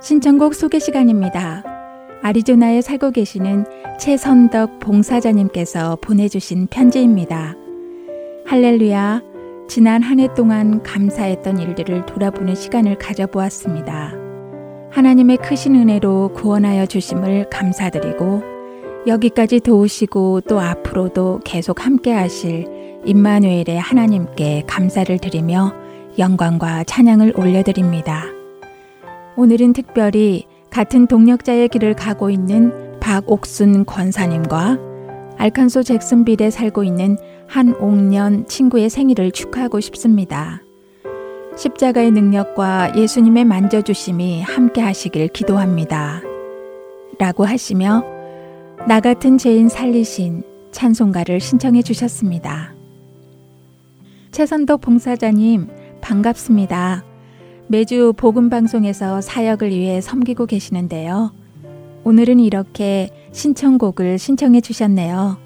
신청곡 소개 시간입니다. 아리조나에 살고 계시는 최선덕 봉사자님께서 보내주신 편지입니다. 할렐루야, 지난 한 해 동안 감사했던 일들을 돌아보는 시간을 가져보았습니다. 하나님의 크신 은혜로 구원하여 주심을 감사드리고 여기까지 도우시고 또 앞으로도 계속 함께 하실 임마누엘의 하나님께 감사를 드리며 영광과 찬양을 올려드립니다. 오늘은 특별히 같은 동력자의 길을 가고 있는 박옥순 권사님과 알칸소 잭슨빌에 살고 있는 한옥년 친구의 생일을 축하하고 싶습니다. 십자가의 능력과 예수님의 만져주심이 함께 하시길 기도합니다. 라고 하시며 나 같은 죄인 살리신 찬송가를 신청해 주셨습니다. 최선덕 봉사자님, 반갑습니다. 매주 복음 방송에서 사역을 위해 섬기고 계시는데요. 오늘은 이렇게 신청곡을 신청해 주셨네요.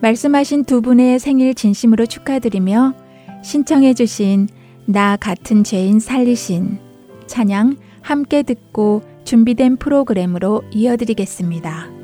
말씀하신 두 분의 생일 진심으로 축하드리며 신청해 주신 나 같은 죄인 살리신 찬양 함께 듣고 준비된 프로그램으로 이어드리겠습니다.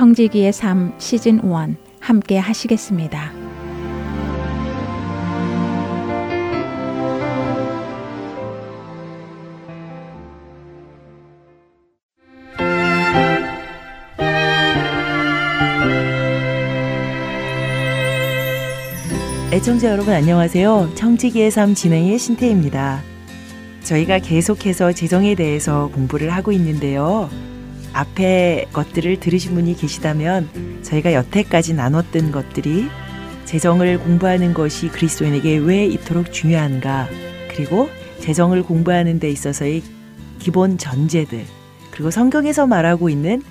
청지기의 삶 시즌 1 함께 하시겠습니다. 애청자 여러분 안녕하세요. 청지기의 삶 진행의 신태입니다. 저희가 계속해서 재정에 대해서 공부를 하고 있는데요. 앞에 것들을 들으신 분이 계시다면 저희가 여태까지 나눴던 것들이 재정을 공부하는 것이 그리스도인에게 왜 이토록 중요한가 그리고 재정을 공부하는 데 있어서의 기본 전제들 그리고 성경에서 말하고 있는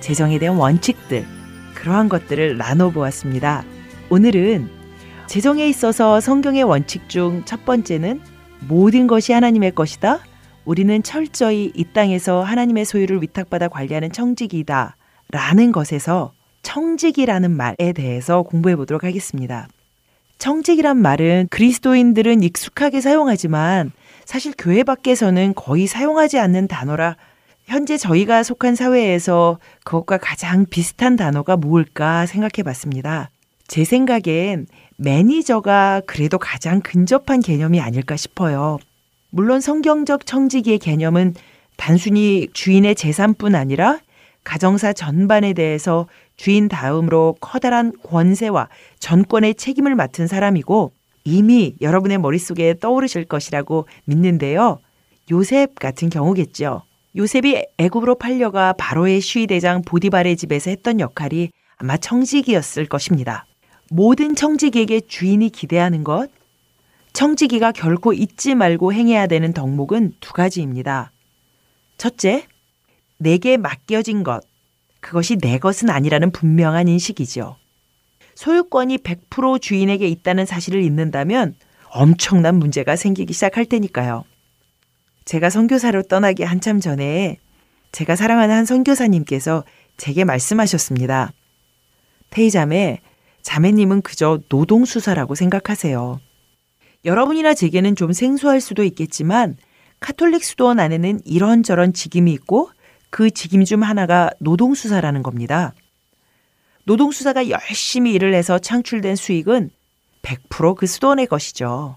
재정에 대한 원칙들 그러한 것들을 나눠보았습니다. 오늘은 재정에 있어서 성경의 원칙 중 첫 번째는 모든 것이 하나님의 것이다. 우리는 철저히 이 땅에서 하나님의 소유를 위탁받아 관리하는 청직이다. 라는 것에서 청직이라는 말에 대해서 공부해 보도록 하겠습니다. 청직이란 말은 그리스도인들은 익숙하게 사용하지만 사실 교회 밖에서는 거의 사용하지 않는 단어라 현재 저희가 속한 사회에서 그것과 가장 비슷한 단어가 뭘까 생각해 봤습니다. 제 생각엔 매니저가 그래도 가장 근접한 개념이 아닐까 싶어요. 물론 성경적 청지기의 개념은 단순히 주인의 재산뿐 아니라 가정사 전반에 대해서 주인 다음으로 커다란 권세와 전권의 책임을 맡은 사람이고 이미 여러분의 머릿속에 떠오르실 것이라고 믿는데요. 요셉 같은 경우겠죠. 요셉이 애굽으로 팔려가 바로의 시위대장 보디발의 집에서 했던 역할이 아마 청직이었을 것입니다. 모든 청지기에게 주인이 기대하는 것, 청지기가 결코 잊지 말고 행해야 되는 덕목은 두 가지입니다. 첫째, 내게 맡겨진 것, 그것이 내 것은 아니라는 분명한 인식이죠. 소유권이 100% 주인에게 있다는 사실을 잊는다면 엄청난 문제가 생기기 시작할 테니까요. 제가 선교사로 떠나기 한참 전에 제가 사랑하는 한 선교사님께서 제게 말씀하셨습니다. 테이잠에 자매님은 그저 노동수사라고 생각하세요. 여러분이나 제게는 좀 생소할 수도 있겠지만 카톨릭 수도원 안에는 이런저런 직임이 있고 그 직임 중 하나가 노동수사라는 겁니다. 노동수사가 열심히 일을 해서 창출된 수익은 100%그 수도원의 것이죠.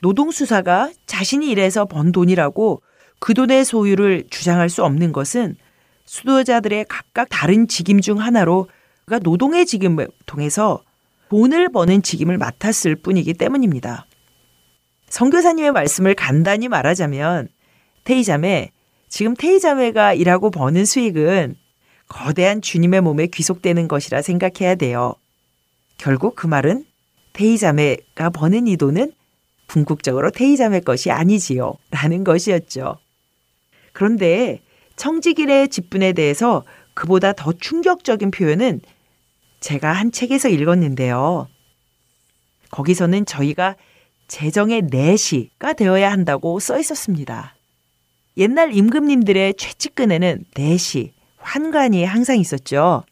노동수사가 자신이 일해서 번 돈이라고 그 돈의 소유를 주장할 수 없는 것은 수도자들의 각각 다른 직임 중 하나로 그가 노동의 직임을 통해서 돈을 버는 직임을 맡았을 뿐이기 때문입니다. 성교사님의 말씀을 간단히 말하자면 테이자매 지금 테이자매가 일하고 버는 수익은 거대한 주님의 몸에 귀속되는 것이라 생각해야 돼요. 결국 그 말은 테이자매가 버는 이 돈은 궁극적으로 테이자매 것이 아니지요. 라는 것이었죠. 그런데 청지길의 직분에 대해서 그보다 더 충격적인 표현은 제가 한 책에서 읽었는데요. 거기서는 저희가 재정의 내시가 되어야 한다고 써 있었습니다. 옛날 임금님들의 최측근에는 내시, 환관이 항상 있었죠.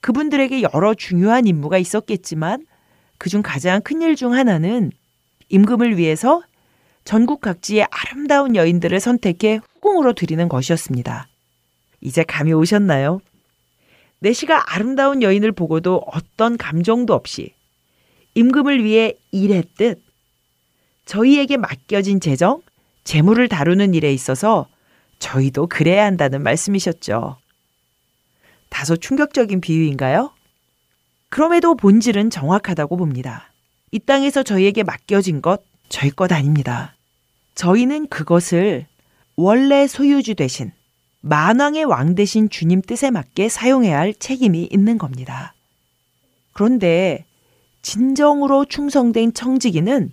그분들에게 여러 중요한 임무가 있었겠지만 그중 가장 큰 일 중 하나는 임금을 위해서 전국 각지의 아름다운 여인들을 선택해 후궁으로 드리는 것이었습니다. 이제 감이 오셨나요? 내시가 아름다운 여인을 보고도 어떤 감정도 없이 임금을 위해 일했듯 저희에게 맡겨진 재정, 재물을 다루는 일에 있어서 저희도 그래야 한다는 말씀이셨죠. 다소 충격적인 비유인가요? 그럼에도 본질은 정확하다고 봅니다. 이 땅에서 저희에게 맡겨진 것 저희 것 아닙니다. 저희는 그것을 원래 소유주 대신 만왕의 왕 대신 주님 뜻에 맞게 사용해야 할 책임이 있는 겁니다. 그런데 진정으로 충성된 청지기는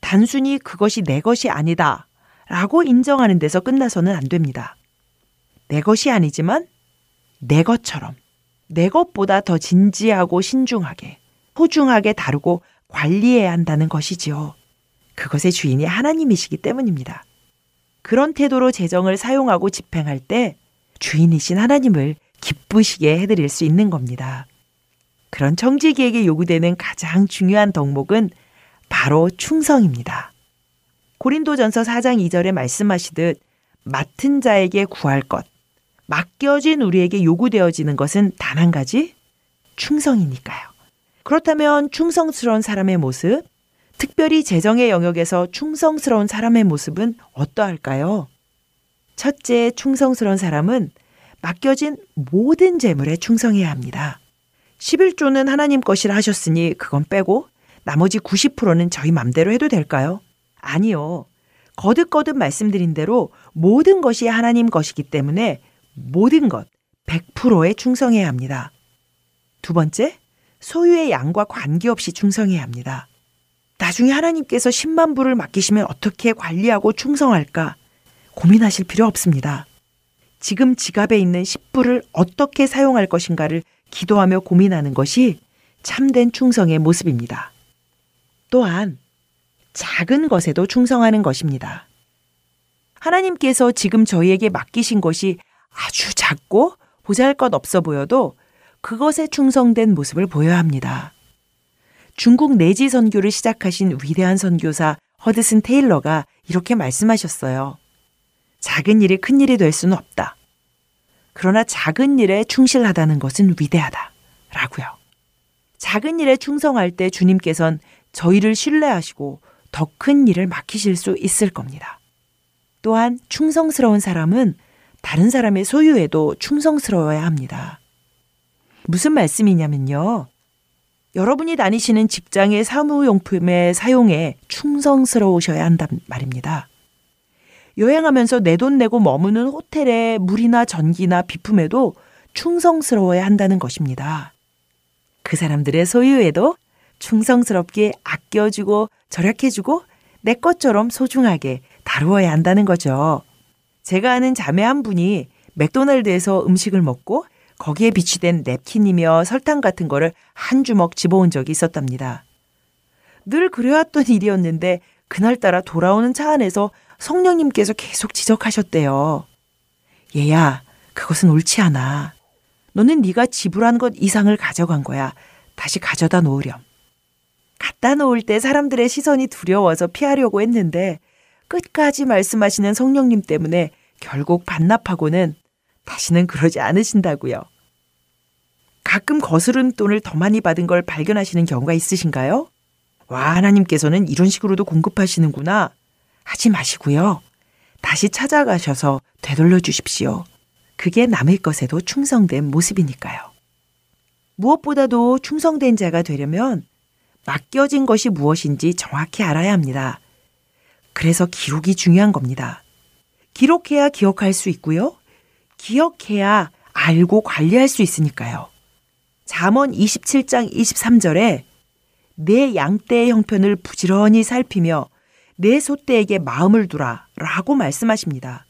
단순히 그것이 내 것이 아니다 라고 인정하는 데서 끝나서는 안 됩니다. 내 것이 아니지만 내 것처럼 내 것보다 더 진지하고 신중하게 소중하게 다루고 관리해야 한다는 것이지요. 그것의 주인이 하나님이시기 때문입니다. 그런 태도로 재정을 사용하고 집행할 때 주인이신 하나님을 기쁘시게 해드릴 수 있는 겁니다. 그런 청지기에게 요구되는 가장 중요한 덕목은 바로 충성입니다. 고린도전서 4장 2절에 말씀하시듯 맡은 자에게 구할 것, 맡겨진 우리에게 요구되어지는 것은 단 한 가지 충성이니까요. 그렇다면 충성스러운 사람의 모습, 특별히 재정의 영역에서 충성스러운 사람의 모습은 어떠할까요? 첫째, 충성스러운 사람은 맡겨진 모든 재물에 충성해야 합니다. 11조는 하나님 것이라 하셨으니 그건 빼고 나머지 90%는 저희 맘대로 해도 될까요? 아니요. 거듭거듭 말씀드린 대로 모든 것이 하나님 것이기 때문에 모든 것 100%에 충성해야 합니다. 두 번째, 소유의 양과 관계없이 충성해야 합니다. 나중에 하나님께서 10만 부를 맡기시면 어떻게 관리하고 충성할까 고민하실 필요 없습니다. 지금 지갑에 있는 10불을 어떻게 사용할 것인가를 기도하며 고민하는 것이 참된 충성의 모습입니다. 또한 작은 것에도 충성하는 것입니다. 하나님께서 지금 저희에게 맡기신 것이 아주 작고 보잘 것 없어 보여도 그것에 충성된 모습을 보여야 합니다. 중국 내지 선교를 시작하신 위대한 선교사 허드슨 테일러가 이렇게 말씀하셨어요. 작은 일이 큰 일이 될 수는 없다. 그러나 작은 일에 충실하다는 것은 위대하다. 라고요. 작은 일에 충성할 때 주님께선 저희를 신뢰하시고 더 큰 일을 맡기실 수 있을 겁니다. 또한 충성스러운 사람은 다른 사람의 소유에도 충성스러워야 합니다. 무슨 말씀이냐면요. 여러분이 다니시는 직장의 사무용품의 사용에 충성스러우셔야 한단 말입니다. 여행하면서 내 돈 내고 머무는 호텔의 물이나 전기나 비품에도 충성스러워야 한다는 것입니다. 그 사람들의 소유에도 충성스럽게 아껴주고 절약해주고 내 것처럼 소중하게 다루어야 한다는 거죠. 제가 아는 자매 한 분이 맥도날드에서 음식을 먹고 거기에 비치된 냅킨이며 설탕 같은 거를 한 주먹 집어온 적이 있었답니다. 늘 그래왔던 일이었는데 그날따라 돌아오는 차 안에서 성령님께서 계속 지적하셨대요. 얘야, 그것은 옳지 않아. 너는 네가 지불한 것 이상을 가져간 거야. 다시 가져다 놓으렴. 갖다 놓을 때 사람들의 시선이 두려워서 피하려고 했는데 끝까지 말씀하시는 성령님 때문에 결국 반납하고는 다시는 그러지 않으신다고요. 가끔 거스른 돈을 더 많이 받은 걸 발견하시는 경우가 있으신가요? 와, 하나님께서는 이런 식으로도 공급하시는구나. 하지 마시고요. 다시 찾아가셔서 되돌려 주십시오. 그게 남의 것에도 충성된 모습이니까요. 무엇보다도 충성된 자가 되려면 맡겨진 것이 무엇인지 정확히 알아야 합니다. 그래서 기록이 중요한 겁니다. 기록해야 기억할 수 있고요. 기억해야 알고 관리할 수 있으니까요. 잠언 27장 23절에 내 양떼의 형편을 부지런히 살피며 내 소떼에게 마음을 두라 라고 말씀하십니다.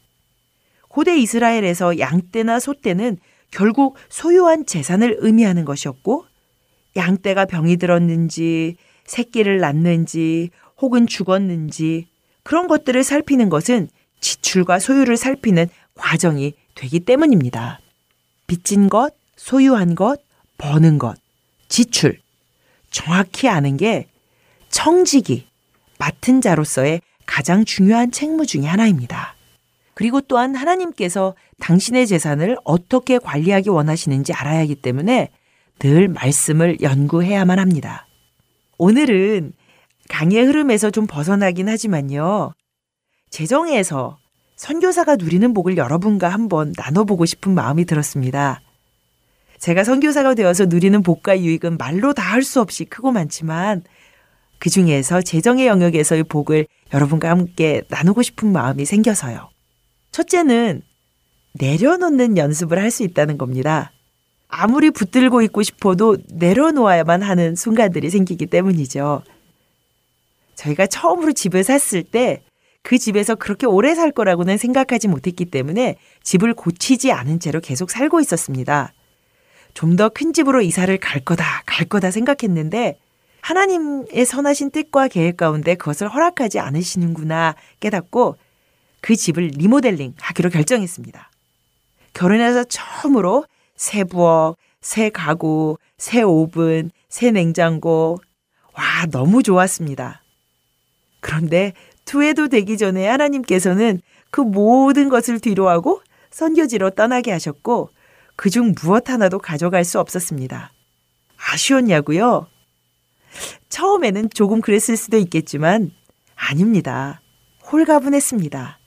고대 이스라엘에서 양떼나 소떼는 결국 소유한 재산을 의미하는 것이었고 양떼가 병이 들었는지 새끼를 낳는지 혹은 죽었는지 그런 것들을 살피는 것은 지출과 소유를 살피는 과정이 되기 때문입니다. 빚진 것, 소유한 것, 버는 것, 지출. 정확히 아는 게 청지기, 맡은 자로서의 가장 중요한 책무 중의 하나입니다. 그리고 또한 하나님께서 당신의 재산을 어떻게 관리하기 원하시는지 알아야 하기 때문에 늘 말씀을 연구해야만 합니다. 오늘은 강의 흐름에서 좀 벗어나긴 하지만요. 재정에서 선교사가 누리는 복을 여러분과 한번 나눠보고 싶은 마음이 들었습니다. 제가 선교사가 되어서 누리는 복과 유익은 말로 다 할 수 없이 크고 많지만 그 중에서 재정의 영역에서의 복을 여러분과 함께 나누고 싶은 마음이 생겨서요. 첫째는 내려놓는 연습을 할 수 있다는 겁니다. 아무리 붙들고 있고 싶어도 내려놓아야만 하는 순간들이 생기기 때문이죠. 저희가 처음으로 집을 샀을 때 그 집에서 그렇게 오래 살 거라고는 생각하지 못했기 때문에 집을 고치지 않은 채로 계속 살고 있었습니다. 좀 더 큰 집으로 이사를 갈 거다, 갈 거다 생각했는데 하나님의 선하신 뜻과 계획 가운데 그것을 허락하지 않으시는구나 깨닫고 그 집을 리모델링 하기로 결정했습니다. 결혼해서 처음으로 새 부엌, 새 가구, 새 오븐, 새 냉장고. 와, 너무 좋았습니다. 그런데 투에도 되기 전에 하나님께서는 그 모든 것을 뒤로하고 선교지로 떠나게 하셨고 그중 무엇 하나도 가져갈 수 없었습니다. 아쉬웠냐고요? 처음에는 조금 그랬을 수도 있겠지만 아닙니다. 홀가분했습니다.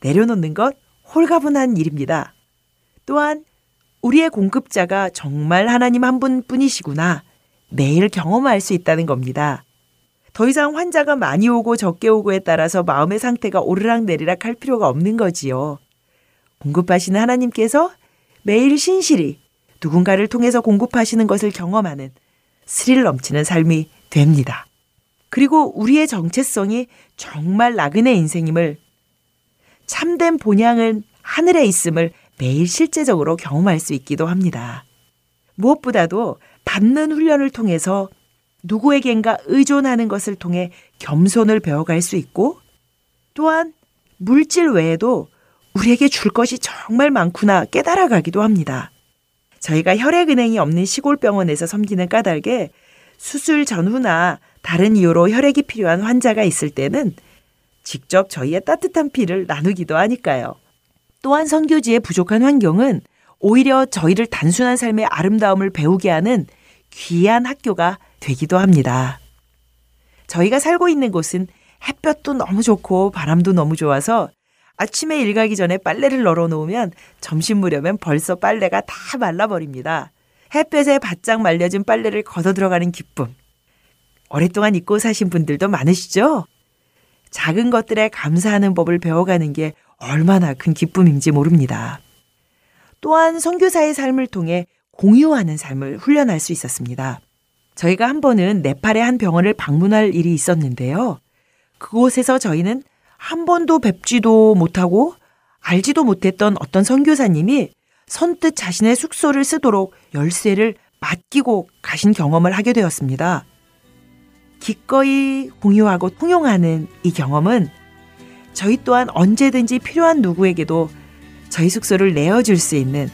내려놓는 것 홀가분한 일입니다. 또한 우리의 공급자가 정말 하나님 한 분뿐이시구나 매일 경험할 수 있다는 겁니다. 더 이상 환자가 많이 오고 적게 오고에 따라서 마음의 상태가 오르락내리락 할 필요가 없는 거지요. 공급하시는 하나님께서 매일 신실히 누군가를 통해서 공급하시는 것을 경험하는 스릴 넘치는 삶이 됩니다. 그리고 우리의 정체성이 정말 나그네 인생임을 참된 본향은 하늘에 있음을 매일 실제적으로 경험할 수 있기도 합니다. 무엇보다도 받는 훈련을 통해서 누구에겐가 의존하는 것을 통해 겸손을 배워갈 수 있고 또한 물질 외에도 우리에게 줄 것이 정말 많구나 깨달아가기도 합니다. 저희가 혈액은행이 없는 시골 병원에서 섬기는 까닭에 수술 전후나 다른 이유로 혈액이 필요한 환자가 있을 때는 직접 저희의 따뜻한 피를 나누기도 하니까요. 또한 선교지의 부족한 환경은 오히려 저희를 단순한 삶의 아름다움을 배우게 하는 귀한 학교가 되기도 합니다. 저희가 살고 있는 곳은 햇볕도 너무 좋고 바람도 너무 좋아서 아침에 일 가기 전에 빨래를 널어 놓으면 점심 무렵엔 벌써 빨래가 다 말라버립니다. 햇볕에 바짝 말려진 빨래를 걷어 들어가는 기쁨. 오랫동안 입고 사신 분들도 많으시죠? 작은 것들에 감사하는 법을 배워가는 게 얼마나 큰 기쁨인지 모릅니다. 또한 선교사의 삶을 통해 공유하는 삶을 훈련할 수 있었습니다. 저희가 한 번은 네팔의 한 병원을 방문할 일이 있었는데요. 그곳에서 저희는 한 번도 뵙지도 못하고 알지도 못했던 어떤 선교사님이 선뜻 자신의 숙소를 쓰도록 열쇠를 맡기고 가신 경험을 하게 되었습니다. 기꺼이 공유하고 통용하는 이 경험은 저희 또한 언제든지 필요한 누구에게도 저희 숙소를 내어줄 수 있는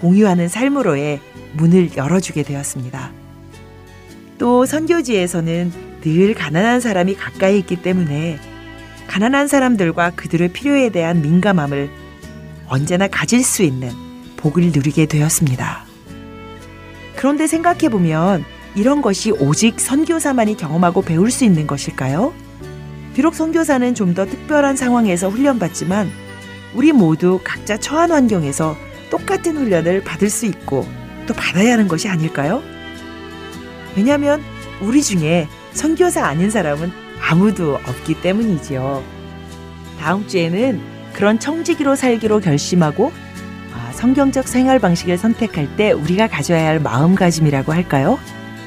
공유하는 삶으로의 문을 열어주게 되었습니다. 또 선교지에서는 늘 가난한 사람이 가까이 있기 때문에 가난한 사람들과 그들의 필요에 대한 민감함을 언제나 가질 수 있는 복을 누리게 되었습니다. 그런데 생각해 보면 이런 것이 오직 선교사만이 경험하고 배울 수 있는 것일까요? 비록 선교사는 좀 더 특별한 상황에서 훈련받지만 우리 모두 각자 처한 환경에서 똑같은 훈련을 받을 수 있고 또 받아야 하는 것이 아닐까요? 왜냐하면 우리 중에 선교사 아닌 사람은 아무도 없기 때문이지요. 다음 주에는 그런 청지기로 살기로 결심하고 아, 성경적 생활 방식을 선택할 때 우리가 가져야 할 마음가짐이라고 할까요?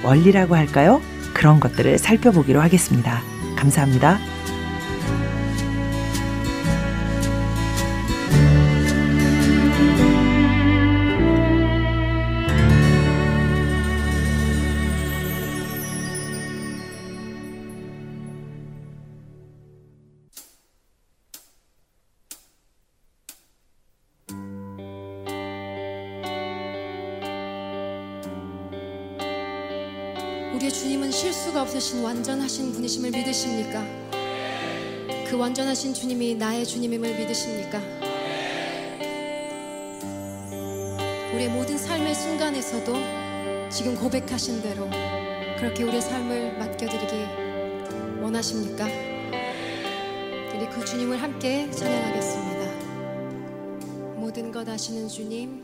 원리라고 할까요? 그런 것들을 살펴보기로 하겠습니다. 감사합니다. 우리의 주님은 실수가 없으신 완전하신 분이심을 믿으십니까? 그 완전하신 주님이 나의 주님임을 믿으십니까? 우리의 모든 삶의 순간에서도 지금 고백하신 대로 그렇게 우리의 삶을 맡겨드리기 원하십니까? 우리 그 주님을 함께 찬양하겠습니다. 모든 것 아시는 주님,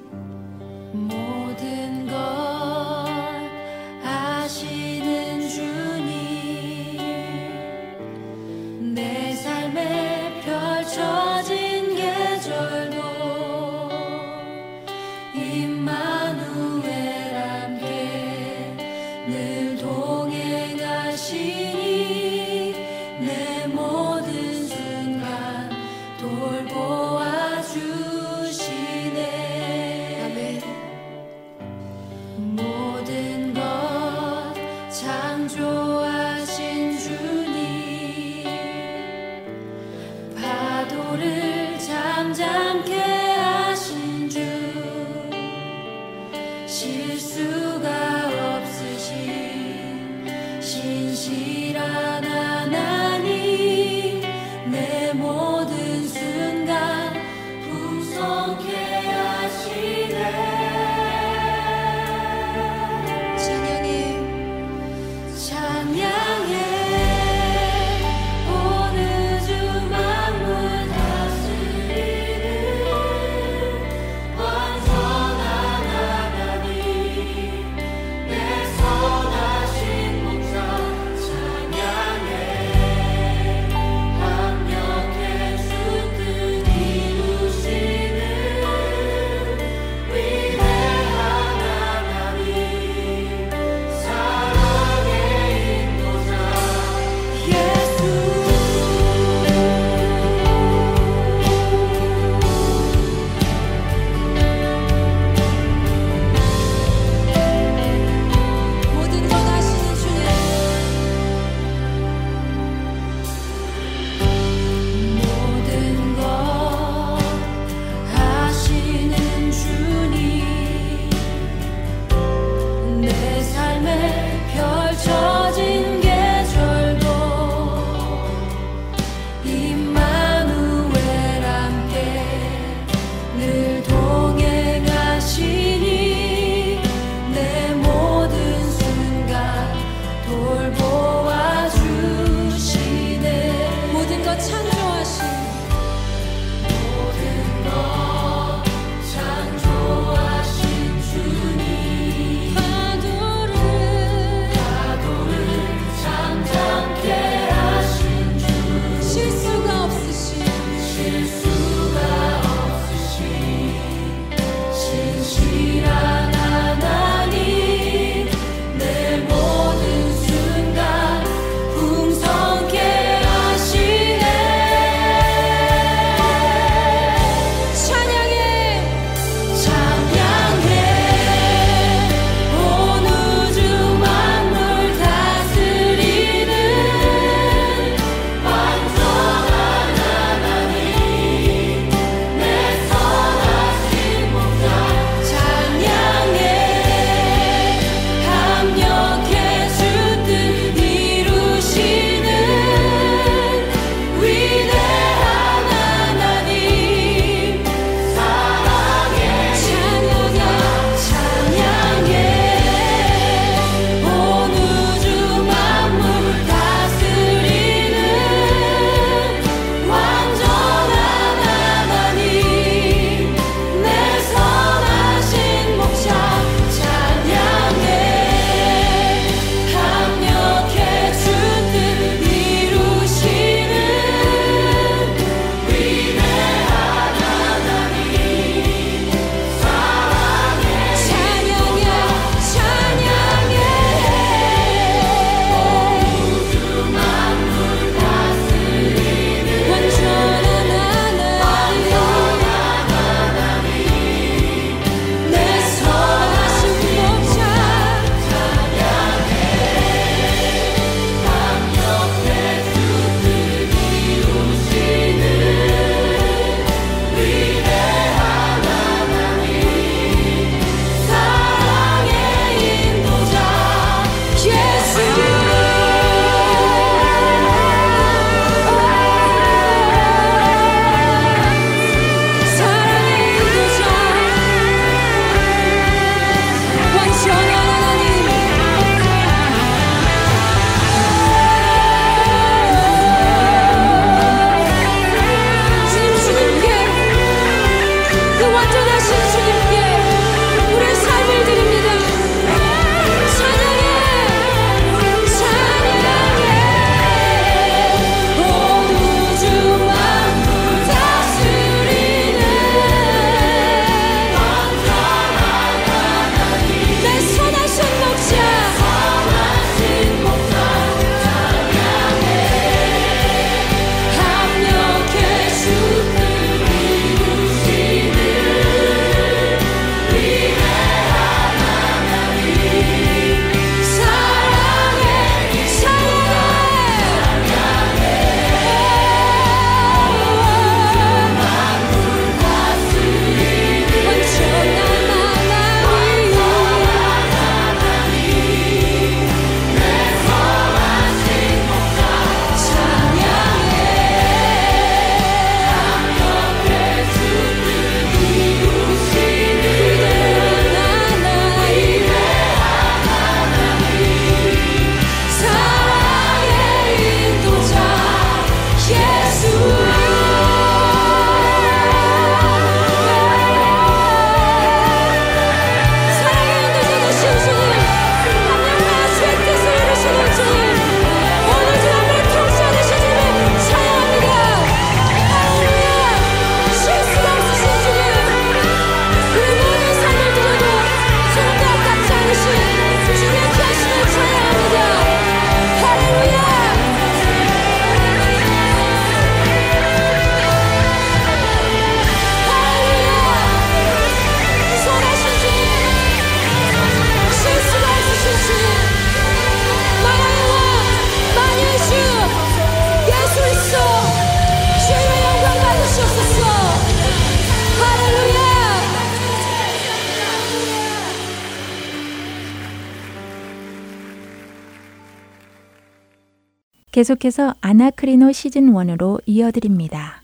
계속해서 아나크리노 시즌 1으로 이어드립니다.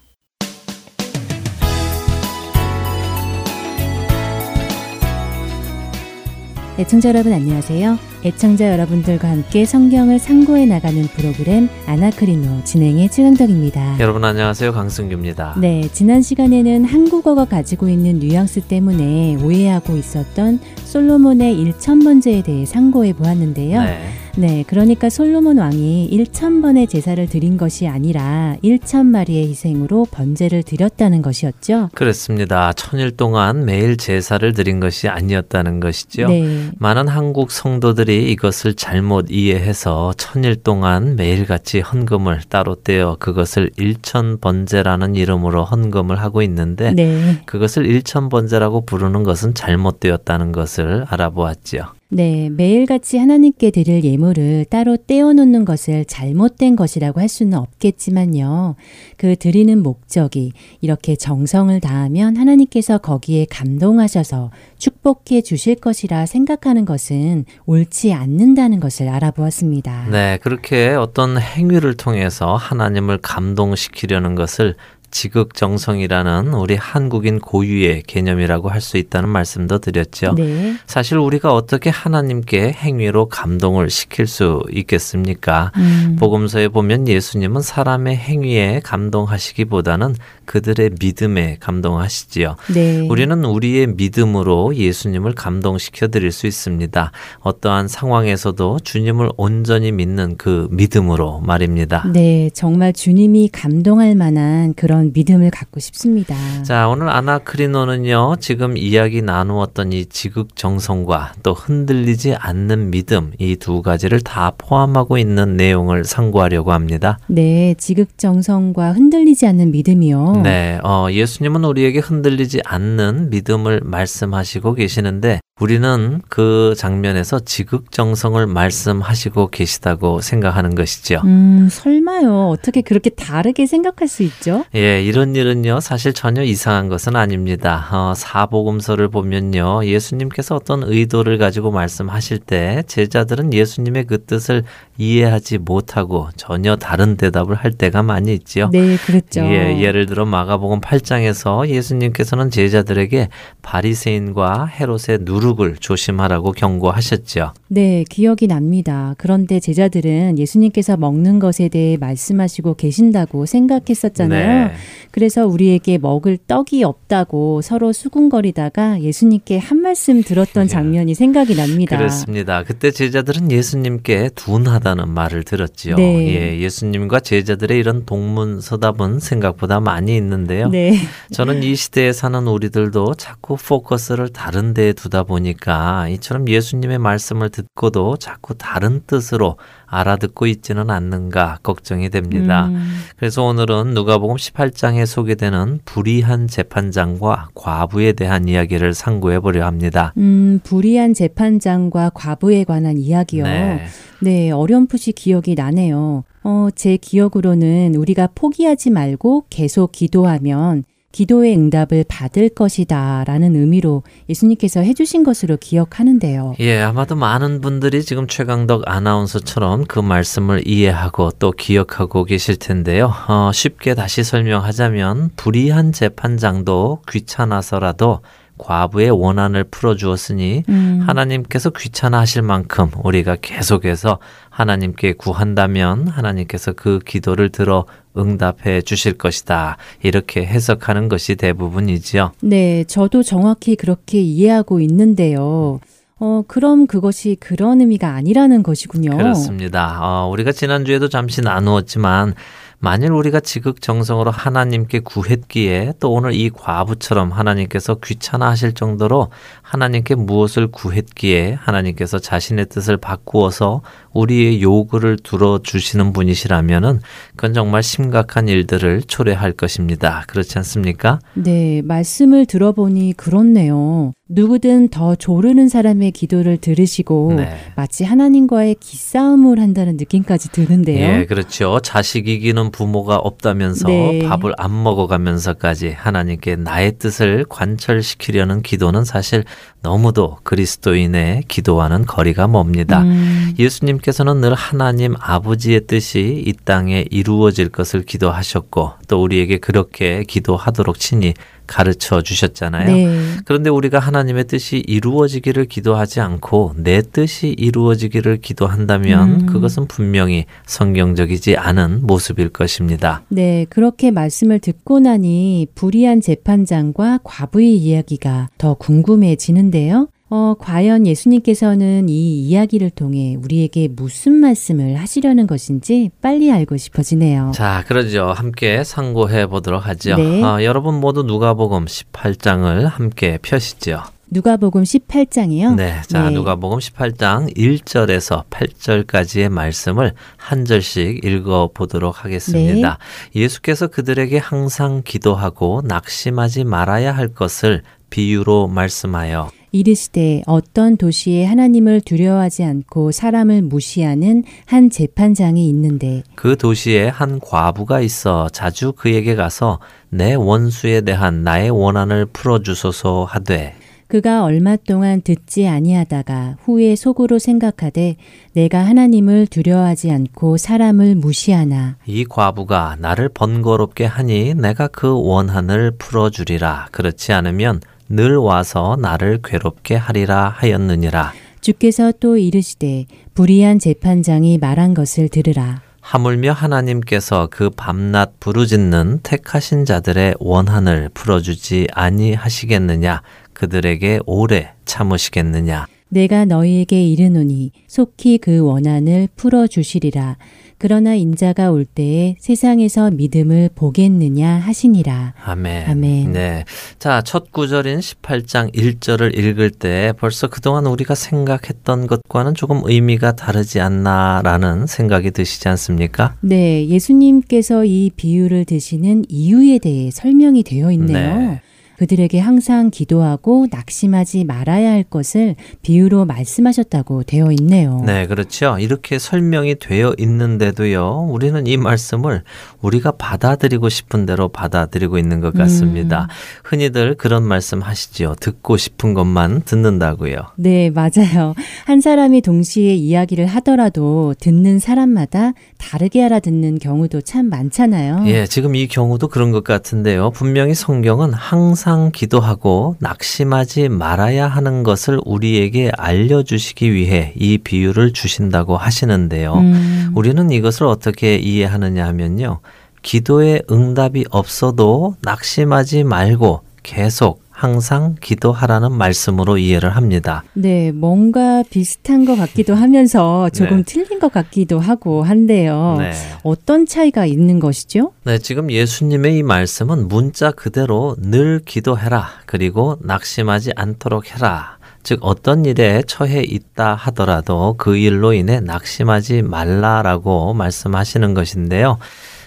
애청자 여러분 안녕하세요. 애청자 여러분들과 함께 성경을 상고해 나가는 프로그램 아나크리노 진행의 최강덕입니다. 여러분 안녕하세요. 강승규입니다. 네, 지난 시간에는 한국어가 가지고 있는 뉘앙스 때문에 오해하고 있었던 솔로몬의 1천 번제에 대해 상고해 보았는데요. 네. 네, 그러니까 솔로몬 왕이 1천 번의 제사를 드린 것이 아니라 1천 마리의 희생으로 번제를 드렸다는 것이었죠. 그렇습니다. 천일 동안 매일 제사를 드린 것이 아니었다는 것이죠. 네. 많은 한국 성도들이 이것을 잘못 이해해서 천일 동안 매일같이 헌금을 따로 떼어 그것을 일천 번제라는 이름으로 헌금을 하고 있는데 네. 그것을 일천 번제라고 부르는 것은 잘못되었다는 것을 알아보았지요. 네, 매일같이 하나님께 드릴 예물을 따로 떼어놓는 것을 잘못된 것이라고 할 수는 없겠지만요. 그 드리는 목적이 이렇게 정성을 다하면 하나님께서 거기에 감동하셔서 축복해 주실 것이라 생각하는 것은 옳지 않는다는 것을 알아보았습니다. 네, 그렇게 어떤 행위를 통해서 하나님을 감동시키려는 것을 지극정성이라는 우리 한국인 고유의 개념이라고 할 수 있다는 말씀도 드렸죠. 네. 사실 우리가 어떻게 하나님께 행위로 감동을 시킬 수 있겠습니까? 음, 복음서에 보면 예수님은 사람의 행위에 감동하시기보다는 그들의 믿음에 감동하시지요. 네. 우리는 우리의 믿음으로 예수님을 감동시켜 드릴 수 있습니다. 어떠한 상황에서도 주님을 온전히 믿는 그 믿음으로 말입니다. 네, 정말 주님이 감동할 만한 그런 믿음을 갖고 싶습니다. 자, 오늘 아나크리노는요, 지금 이야기 나누었던 이 지극정성과 또 흔들리지 않는 믿음, 이 두 가지를 다 포함하고 있는 내용을 상고하려고 합니다. 네, 지극정성과 흔들리지 않는 믿음이요. 네, 어, 예수님은 우리에게 흔들리지 않는 믿음을 말씀하시고 계시는데, 우리는 그 장면에서 지극정성을 말씀하시고 계시다고 생각하는 것이죠. 음, 설마요. 어떻게 그렇게 다르게 생각할 수 있죠? 예, 이런 일은요, 사실 전혀 이상한 것은 아닙니다. 어, 사복음서를 보면요, 예수님께서 어떤 의도를 가지고 말씀하실 때, 제자들은 예수님의 그 뜻을 이해하지 못하고 전혀 다른 대답을 할 때가 많이 있지요. 네, 그랬죠. 예, 예를 들어 마가복음 8장에서 예수님께서는 제자들에게 바리새인과 헤롯의 누 룩을 조심하라고 경고하셨죠. 네, 기억이 납니다. 그런데 제자들은 예수님께서 먹는 것에 대해 말씀하시고 계신다고 생각했었잖아요. 네. 그래서 우리에게 먹을 떡이 없다고 서로 수군거리다가 예수님께 한 말씀 들었던 예. 장면이 생각이 납니다. 그렇습니다. 그때 제자들은 예수님께 둔하다는 말을 들었지요. 네. 예, 예수님과 제자들의 이런 동문서답은 생각보다 많이 있는데요. 네. 저는 이 시대에 사는 우리들도 자꾸 포커스를 다른 데에 두다 보니 까 이처럼 예수님의 말씀을 듣고도 자꾸 다른 뜻으로 알아듣고 있지는 않는가 걱정이 됩니다. 음, 그래서 오늘은 누가복음 18장에 소개되는 불의한 재판장과 과부에 대한 이야기를 상고해 보려 합니다. 음, 불의한 재판장과 과부에 관한 이야기요. 네. 네, 어렴풋이 기억이 나네요. 어, 제 기억으로는 우리가 포기하지 말고 계속 기도하면 기도의 응답을 받을 것이다 라는 의미로 예수님께서 해주신 것으로 기억하는데요. 예, 아마도 많은 분들이 지금 최강덕 아나운서처럼 그 말씀을 이해하고 또 기억하고 계실 텐데요. 어, 쉽게 다시 설명하자면 불의한 재판장도 귀찮아서라도 과부의 원한을 풀어주었으니 음, 하나님께서 귀찮아하실 만큼 우리가 계속해서 하나님께 구한다면 하나님께서 그 기도를 들어 응답해 주실 것이다. 이렇게 해석하는 것이 대부분이지요. 네, 저도 정확히 그렇게 이해하고 있는데요. 어, 그럼 그것이 그런 의미가 아니라는 것이군요. 그렇습니다. 어, 우리가 지난주에도 잠시 나누었지만 만일 우리가 지극정성으로 하나님께 구했기에 또 오늘 이 과부처럼 하나님께서 귀찮아하실 정도로 하나님께 무엇을 구했기에 하나님께서 자신의 뜻을 바꾸어서 우리의 요구를 들어주시는 분이시라면은 그건 정말 심각한 일들을 초래할 것입니다. 그렇지 않습니까? 네, 말씀을 들어보니 그렇네요. 누구든 더 조르는 사람의 기도를 들으시고 네. 마치 하나님과의 기싸움을 한다는 느낌까지 드는데요. 예, 그렇죠. 자식 이기는 부모가 없다면서 네. 밥을 안 먹어가면서까지 하나님께 나의 뜻을 관철시키려는 기도는 사실 너무도 그리스도인의 기도와는 거리가 멉니다. 음, 예수님께서 예수님께서는 늘 하나님 아버지의 뜻이 이 땅에 이루어질 것을 기도하셨고 또 우리에게 그렇게 기도하도록 친히 가르쳐 주셨잖아요. 네. 그런데 우리가 하나님의 뜻이 이루어지기를 기도하지 않고 내 뜻이 이루어지기를 기도한다면 음. 그것은 분명히 성경적이지 않은 모습일 것입니다. 네, 그렇게 말씀을 듣고 나니 불의한 재판장과 과부의 이야기가 더 궁금해지는데요. 어, 과연 예수님께서는 이 이야기를 통해 우리에게 무슨 말씀을 하시려는 것인지 빨리 알고 싶어지네요. 자, 그러죠. 함께 상고해 보도록 하죠. 네. 어, 여러분 모두 누가복음 18장을 함께 펴시죠. 누가복음 18장이요. 네. 자, 네. 누가복음 18장 1절에서 8절까지의 말씀을 한 절씩 읽어 보도록 하겠습니다. 네. 예수께서 그들에게 항상 기도하고 낙심하지 말아야 할 것을 비유로 말씀하여 이르시되 어떤 도시에 하나님을 두려워하지 않고 사람을 무시하는 한 재판장이 있는데 그 도시에 한 과부가 있어 자주 그에게 가서 내 원수에 대한 나의 원한을 풀어 주소서 하되 그가 얼마 동안 듣지 아니하다가 후에 속으로 생각하되 내가 하나님을 두려워하지 않고 사람을 무시하나 이 과부가 나를 번거롭게 하니 내가 그 원한을 풀어 주리라. 그렇지 않으면 늘 와서 나를 괴롭게 하리라 하였느니라. 주께서 또 이르시되 불의한 재판장이 말한 것을 들으라. 하물며 하나님께서 그 밤낮 부르짖는 택하신 자들의 원한을 풀어주지 아니하시겠느냐? 그들에게 오래 참으시겠느냐? 내가 너희에게 이르노니 속히 그 원한을 풀어 주시리라 그러나 인자가 올 때에 세상에서 믿음을 보겠느냐 하시니라 아멘. 아멘. 네. 자, 첫 구절인 18장 1절을 읽을 때 벌써 그동안 우리가 생각했던 것과는 조금 의미가 다르지 않나라는 생각이 드시지 않습니까? 네, 예수님께서 이 비유를 드시는 이유에 대해 설명이 되어 있네요. 네. 그들에게 항상 기도하고 낙심하지 말아야 할 것을 비유로 말씀하셨다고 되어 있네요. 네, 그렇죠. 이렇게 설명이 되어 있는데도요, 우리는 이 말씀을 우리가 받아들이고 싶은 대로 받아들이고 있는 것 같습니다. 흔히들 그런 말씀 하시지요. 듣고 싶은 것만 듣는다고요. 네, 맞아요. 한 사람이 동시에 이야기를 하더라도 듣는 사람마다 다르게 알아듣는 경우도 참 많잖아요. 예, 지금 이 경우도 그런 것 같은데요. 분명히 성경은 항상 기도하고 낙심하지 말아야 하는 것을 우리에게 알려주시기 위해 이 비유를 주신다고 하시는데요. 음, 우리는 이것을 어떻게 이해하느냐 하면요. 기도에 응답이 없어도 낙심하지 말고 계속 항상 기도하라는 말씀으로 이해를 합니다. 네, 뭔가 비슷한 것 같기도 하면서 조금 네. 틀린 것 같기도 하고 한데요. 네. 어떤 차이가 있는 것이죠? 네, 지금 예수님의 이 말씀은 문자 그대로 늘 기도해라. 그리고 낙심하지 않도록 해라. 즉 어떤 일에 처해 있다 하더라도 그 일로 인해 낙심하지 말라라고 말씀하시는 것인데요.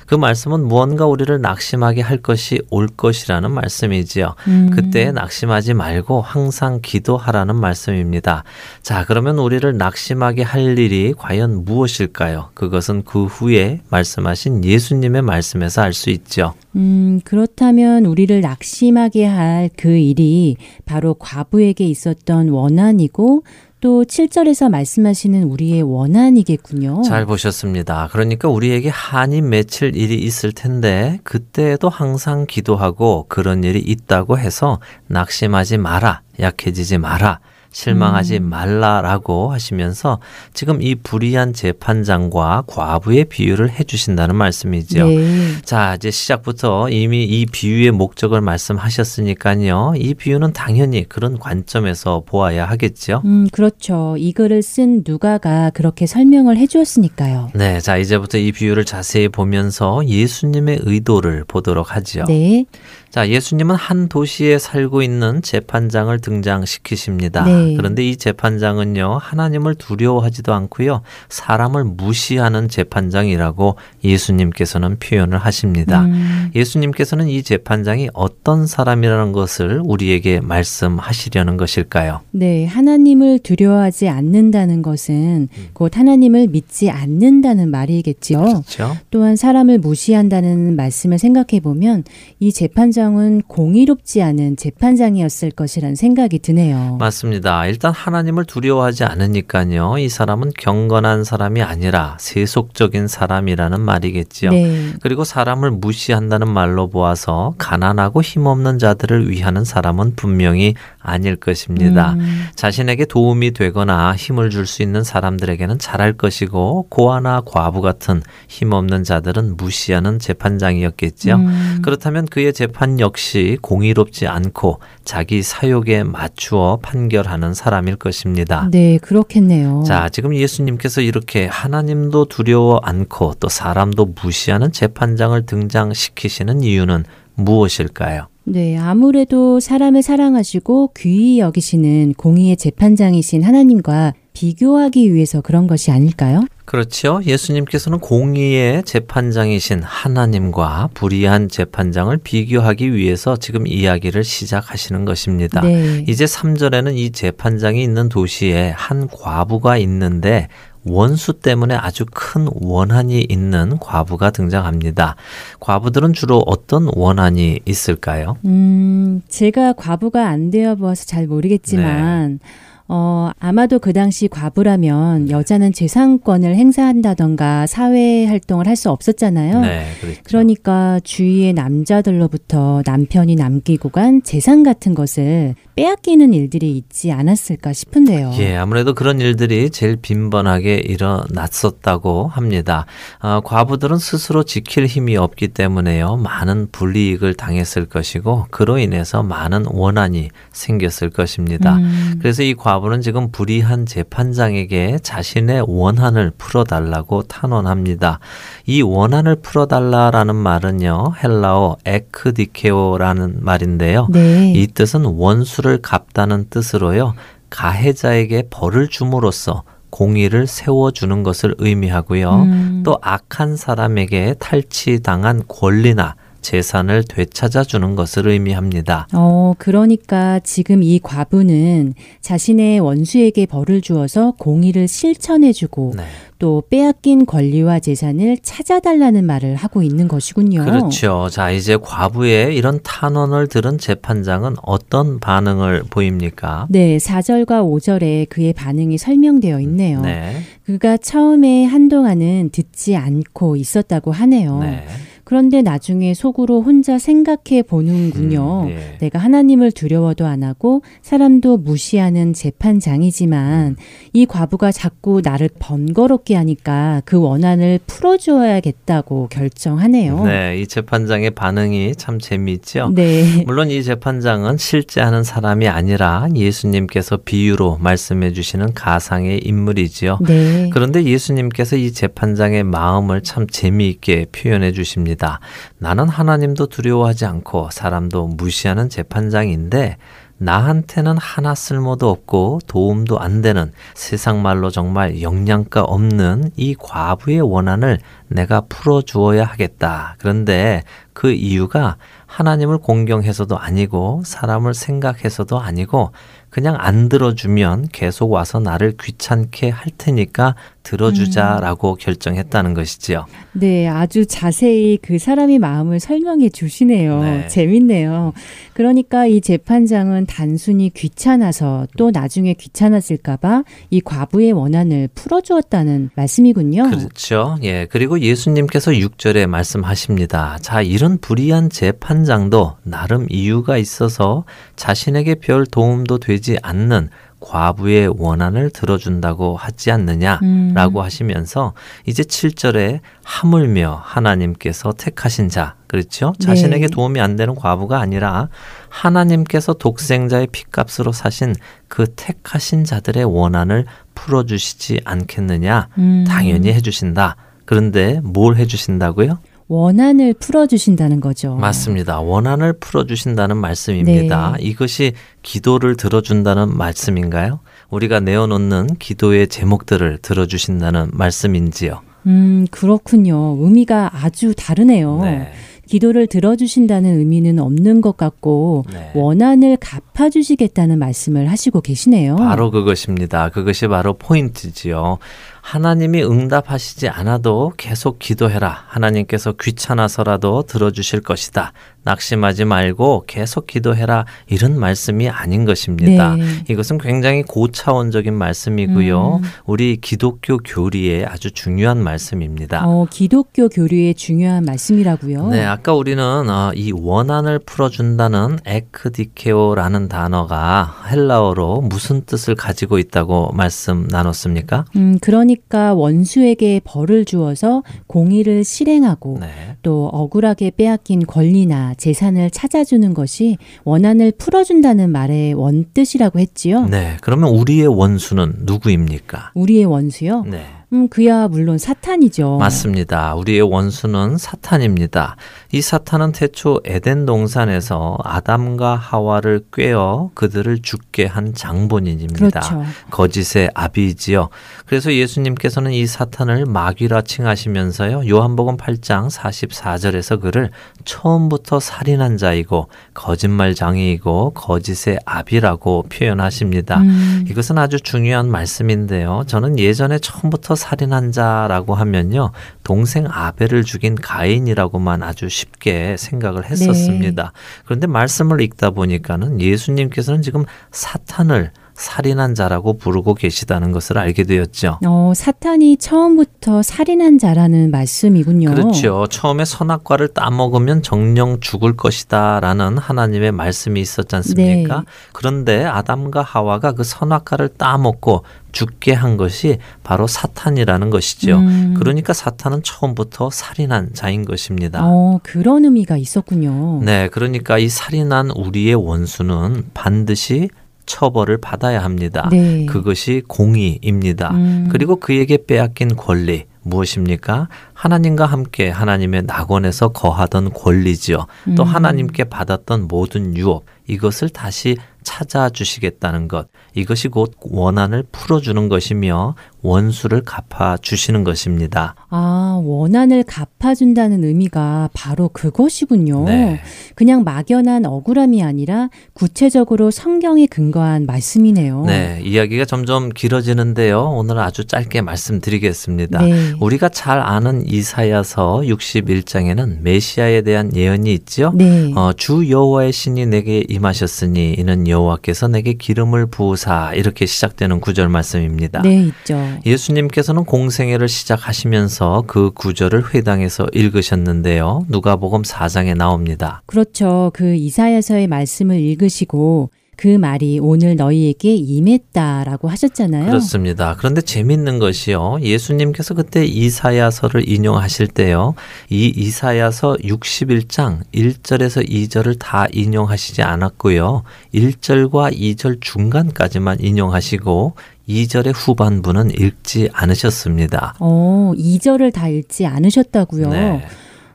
그 말씀은 무언가 우리를 낙심하게 할 것이 올 것이라는 말씀이지요. 음. 그때 낙심하지 말고 항상 기도하라는 말씀입니다. 자, 그러면 우리를 낙심하게 할 일이 과연 무엇일까요? 그것은 그 후에 말씀하신 예수님의 말씀에서 알 수 있죠. 음, 그렇다면 우리를 낙심하게 할 그 일이 바로 과부에게 있었던 원한이고 또 7절에서 말씀하시는 우리의 원한이겠군요. 잘 보셨습니다. 그러니까 우리에게 한이 맺힐 일이 있을 텐데 그때에도 항상 기도하고 그런 일이 있다고 해서 낙심하지 마라, 약해지지 마라. 실망하지 음. 말라라고 하시면서 지금 이 불의한 재판장과 과부의 비유를 해주신다는 말씀이지요. 네. 자, 이제 시작부터 이미 이 비유의 목적을 말씀하셨으니까요. 이 비유는 당연히 그런 관점에서 보아야 하겠죠. 음, 그렇죠. 이 글을 쓴 누가가 그렇게 설명을 해 주었으니까요. 네, 자, 이제부터 이 비유를 자세히 보면서 예수님의 의도를 보도록 하지요. 네. 자, 예수님은 한 도시에 살고 있는 재판장을 등장시키십니다. 네. 그런데 이 재판장은요, 하나님을 두려워하지도 않고요, 사람을 무시하는 재판장이라고 예수님께서는 표현을 하십니다. 음, 예수님께서는 이 재판장이 어떤 사람이라는 것을 우리에게 말씀하시려는 것일까요? 네, 하나님을 두려워하지 않는다는 것은 음. 곧 하나님을 믿지 않는다는 말이겠지요. 그렇죠? 또한 사람을 무시한다는 말씀을 생각해 보면 이 재판장 은 재판장은 공의롭지 않은 재판장이었을 것이라는 생각이 드네요. 맞습니다. 일단 하나님을 두려워하지 않으니까요. 이 사람은 경건한 사람이 아니라 세속적인 사람이라는 말이겠지요. 네. 그리고 사람을 무시한다는 말로 보아서 가난하고 힘없는 자들을 위하는 사람은 분명히 아닐 것입니다. 음. 자신에게 도움이 되거나 힘을 줄 수 있는 사람들에게는 잘할 것이고 고아나 과부 같은 힘없는 자들은 무시하는 재판장이었겠지요. 음. 그렇다면 그의 재판 역시 공의롭지 않고 자기 사욕에 맞추어 판결하는 사람일 것입니다. 네, 그렇겠네요. 자, 지금 예수님께서 이렇게 하나님도 두려워 않고 또 사람도 무시하는 재판장을 등장시키시는 이유는 무엇일까요? 네, 아무래도 사람을 사랑하시고 귀히 여기시는 공의의 재판장이신 하나님과 비교하기 위해서 그런 것이 아닐까요? 그렇죠. 예수님께서는 공의의 재판장이신 하나님과 불의한 재판장을 비교하기 위해서 지금 이야기를 시작하시는 것입니다. 네. 이제 3절에는 이 재판장이 있는 도시에 한 과부가 있는데 원수 때문에 아주 큰 원한이 있는 과부가 등장합니다. 과부들은 주로 어떤 원한이 있을까요? 음, 제가 과부가 안 되어 보아서 잘 모르겠지만, 네. 어, 아마도 그 당시 과부라면 여자는 재산권을 행사한다던가 사회 활동을 할 수 없었잖아요. 네, 그렇죠. 그러니까 주위의 남자들로부터 남편이 남기고 간 재산 같은 것을 빼앗기는 일들이 있지 않았을까 싶은데요. 예, 아무래도 그런 일들이 제일 빈번하게 일어났었다고 합니다. 아, 과부들은 스스로 지킬 힘이 없기 때문에요. 많은 불이익을 당했을 것이고, 그로 인해서 많은 원한이 생겼을 것입니다. 음, 그래서 이 과 부는 지금 불의한 재판장에게 자신의 원한을 풀어달라고 탄원합니다. 이 원한을 풀어달라라는 말은요, 헬라어 에크디케오라는 말인데요. 네. 이 뜻은 원수를 갚다는 뜻으로요. 가해자에게 벌을 줌으로써 공의를 세워주는 것을 의미하고요. 음, 또 악한 사람에게 탈취당한 권리나 재산을 되찾아 주는 것을 의미합니다. 어, 그러니까 지금 이 과부는 자신의 원수에게 벌을 주어서 공의를 실천해 주고 네. 또 빼앗긴 권리와 재산을 찾아달라는 말을 하고 있는 것이군요. 그렇죠. 자, 이제 과부의 이런 탄원을 들은 재판장은 어떤 반응을 보입니까? 네, 4절과 5절에 그의 반응이 설명되어 있네요. 네. 그가 처음에 한동안은 듣지 않고 있었다고 하네요. 네. 그런데 나중에 속으로 혼자 생각해 보는군요. 음, 예. 내가 하나님을 두려워도 안 하고 사람도 무시하는 재판장이지만 이 과부가 자꾸 나를 번거롭게 하니까 그 원한을 풀어주어야겠다고 결정하네요. 네, 이 재판장의 반응이 참 재미있죠. 네. 물론 이 재판장은 실제 하는 사람이 아니라 예수님께서 비유로 말씀해 주시는 가상의 인물이지요. 네. 그런데 예수님께서 이 재판장의 마음을 참 재미있게 표현해 주십니다. 나는 하나님도 두려워하지 않고 사람도 무시하는 재판장인데 나한테는 하나 쓸모도 없고 도움도 안 되는 세상 말로 정말 영양가 없는 이 과부의 원한을 내가 풀어 주어야 하겠다. 그런데 그 이유가 하나님을 공경해서도 아니고 사람을 생각해서도 아니고 그냥 안 들어주면 계속 와서 나를 귀찮게 할 테니까 들어주자라고 결정했다는 것이지요. 네, 아주 자세히 그 사람의 마음을 설명해 주시네요. 네. 재밌네요. 그러니까 이 재판장은 단순히 귀찮아서 또 나중에 귀찮아질까봐 이 과부의 원한을 풀어주었다는 말씀이군요. 그렇죠. 예. 그리고 예수님께서 6절에 말씀하십니다. 자, 이런 불의한 재판장도 나름 이유가 있어서 자신에게 별 도움도 되지 않는 과부의 원한을 들어준다고 하지 않느냐? 음. 라고 하시면서 이제 7절에 하물며 하나님께서 택하신 자, 그렇죠? 자신에게 네. 도움이 안 되는 과부가 아니라 하나님께서 독생자의 핏값으로 사신 그 택하신 자들의 원한을 풀어주시지 않겠느냐? 음. 당연히 해주신다. 그런데 뭘 해주신다고요? 원한을 풀어주신다는 거죠. 맞습니다. 원한을 풀어주신다는 말씀입니다. 네. 이것이 기도를 들어준다는 말씀인가요? 우리가 내어놓는 기도의 제목들을 들어주신다는 말씀인지요? 음, 그렇군요. 의미가 아주 다르네요. 네. 기도를 들어주신다는 의미는 없는 것 같고 네. 원한을 갚아주시겠다는 말씀을 하시고 계시네요. 바로 그것입니다. 그것이 바로 포인트지요. 하나님이 응답하시지 않아도 계속 기도해라. 하나님께서 귀찮아서라도 들어주실 것이다. 낙심하지 말고 계속 기도해라. 이런 말씀이 아닌 것입니다. 네. 이것은 굉장히 고차원적인 말씀이고요. 음. 우리 기독교 교리에 아주 중요한 말씀입니다. 어, 기독교 교류의 중요한 말씀이라고요. 네, 아까 우리는 어, 이 원한을 풀어준다는 에크디케오라는 단어가 헬라어로 무슨 뜻을 가지고 있다고 말씀 나눴습니까? 음, 그러니 까 원수에게 벌을 주어서 공의를 실행하고 네. 또 억울하게 빼앗긴 권리나 재산을 찾아주는 것이 원한을 풀어준다는 말의 원뜻이라고 했지요. 네, 그러면 우리의 원수는 누구입니까? 우리의 원수요? 네. 음, 그야 물론 사탄이죠. 맞습니다. 우리의 원수는 사탄입니다. 이 사탄은 태초 에덴 동산에서 아담과 하와를 꿰어 그들을 죽게 한 장본인입니다. 그렇죠. 거짓의 아비지요. 그래서 예수님께서는 이 사탄을 마귀라 칭하시면서요. 요한복음 8장 44절에서 그를 처음부터 살인한 자이고 거짓말장애이고 거짓의 아비라고 표현하십니다. 음, 이것은 아주 중요한 말씀인데요. 저는 예전에 처음부터 살인한 자라고 하면요. 동생 아벨을 죽인 가인이라고만 아주 쉽게 생각을 했었습니다. 그런데 말씀을 읽다 보니까는 예수님께서는 지금 사탄을 살인한 자라고 부르고 계시다는 것을 알게 되었죠. 어, 사탄이 처음부터 살인한 자라는 말씀이군요. 그렇죠. 처음에 선악과를 따먹으면 정령 죽을 것이다 라는 하나님의 말씀이 있었지 않습니까? 네. 그런데 아담과 하와가 그 선악과를 따먹고 죽게 한 것이 바로 사탄이라는 것이죠. 음. 그러니까 사탄은 처음부터 살인한 자인 것입니다. 어, 그런 의미가 있었군요. 네, 그러니까 이 살인한 우리의 원수는 반드시 처벌을 받아야 합니다. 네. 그것이 공의입니다. 음. 그리고 그에게 빼앗긴 권리 무엇입니까? 하나님과 함께 하나님의 낙원에서 거하던 권리지요. 또 음. 하나님께 받았던 모든 유업 이것을 다시 찾아주시겠다는 것 이것이 곧 원한을 풀어주는 것이며 원수를 갚아 주시는 것입니다. 아, 원한을 갚아준다는 의미가 바로 그것이군요. 네. 그냥 막연한 억울함이 아니라 구체적으로 성경에 근거한 말씀이네요. 네, 이야기가 점점 길어지는데요. 오늘 아주 짧게 말씀드리겠습니다. 네. 우리가 잘 아는 이사야서 61장에는 메시아에 대한 예언이 있죠. 네. 어, 주 여호와의 신이 내게 임하셨으니 이는 여호와께서 내게 기름을 부으사 이렇게 시작되는 구절 말씀입니다. 네, 있죠. 예수님께서는 공생애를 시작하시면서 그 구절을 회당에서 읽으셨는데요. 누가복음 4장에 나옵니다. 그렇죠. 그 이사야서의 말씀을 읽으시고 그 말이 오늘 너희에게 임했다라고 하셨잖아요. 그렇습니다. 그런데 재밌는 것이요. 예수님께서 그때 이사야서를 인용하실 때요. 이 이사야서 61장 1절에서 2절을 다 인용하시지 않았고요. 1절과 2절 중간까지만 인용하시고 2절의 후반부는 읽지 않으셨습니다. 어, 2절을 다 읽지 않으셨다고요. 네.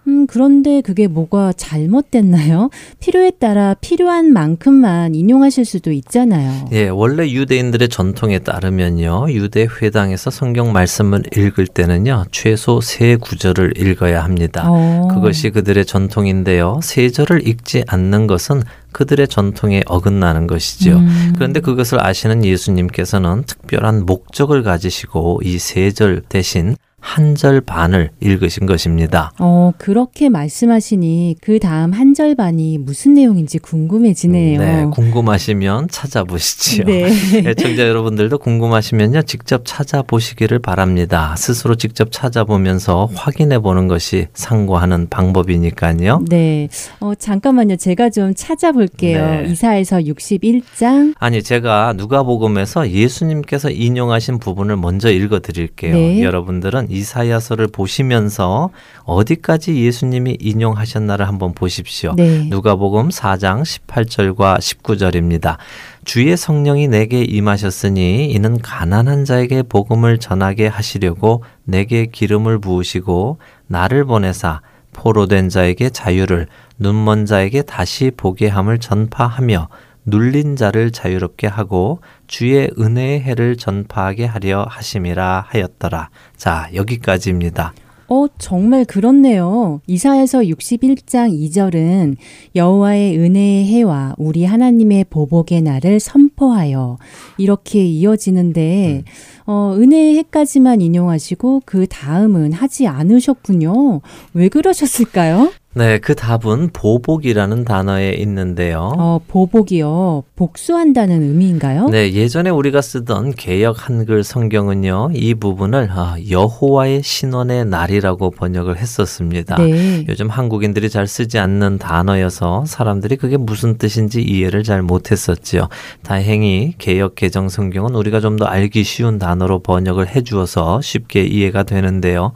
음, 그런데 그게 뭐가 잘못됐나요? 필요에 따라 필요한 만큼만 인용하실 수도 있잖아요. 예, 원래 유대인들의 전통에 따르면요. 유대 회당에서 성경 말씀을 읽을 때는요. 최소 세 구절을 읽어야 합니다. 어. 그것이 그들의 전통인데요. 세 절을 읽지 않는 것은 그들의 전통에 어긋나는 것이죠. 음. 그런데 그것을 아시는 예수님께서는 특별한 목적을 가지시고 이 세 절 대신 한 절 반을 읽으신 것입니다. 어, 그렇게 말씀하시니 그 다음 한 절 반이 무슨 내용인지 궁금해지네요. 네, 궁금하시면 찾아보시지요. 네. 애청자 여러분들도 궁금하시면요, 직접 찾아보시기를 바랍니다. 스스로 직접 찾아보면서 확인해 보는 것이 상고하는 방법이니까요. 네. 어, 잠깐만요. 제가 좀 찾아볼게요. 네. 이사에서 61장. 아니, 제가 누가복음에서 예수님께서 인용하신 부분을 먼저 읽어 드릴게요. 네. 여러분들은 이사야서를 보시면서 어디까지 예수님이 인용하셨나를 한번 보십시오. 네. 누가복음 4장 18절과 19절입니다. 주의 성령이 내게 임하셨으니 이는 가난한 자에게 복음을 전하게 하시려고 내게 기름을 부으시고 나를 보내사 포로된 자에게 자유를 눈먼 자에게 다시 보게 함을 전파하며 눌린 자를 자유롭게 하고 주의 은혜의 해를 전파하게 하려 하심이라 하였더라. 자, 여기까지입니다. 어, 정말 그렇네요. 이사에서 61장 2절은 여호와의 은혜의 해와 우리 하나님의 보복의 날을 선포하여 이렇게 이어지는데 어, 은혜의 해까지만 인용하시고 그 다음은 하지 않으셨군요. 왜 그러셨을까요? 네, 그 답은 보복이라는 단어에 있는데요. 어, 보복이요. 복수한다는 의미인가요? 네, 예전에 우리가 쓰던 개역 한글 성경은요, 이 부분을 아, 여호와의 신원의 날이라고 번역을 했었습니다. 네. 요즘 한국인들이 잘 쓰지 않는 단어여서 사람들이 그게 무슨 뜻인지 이해를 잘 못했었지요. 다행히 개역 개정 성경은 우리가 좀 더 알기 쉬운 단어로 번역을 해주어서 쉽게 이해가 되는데요.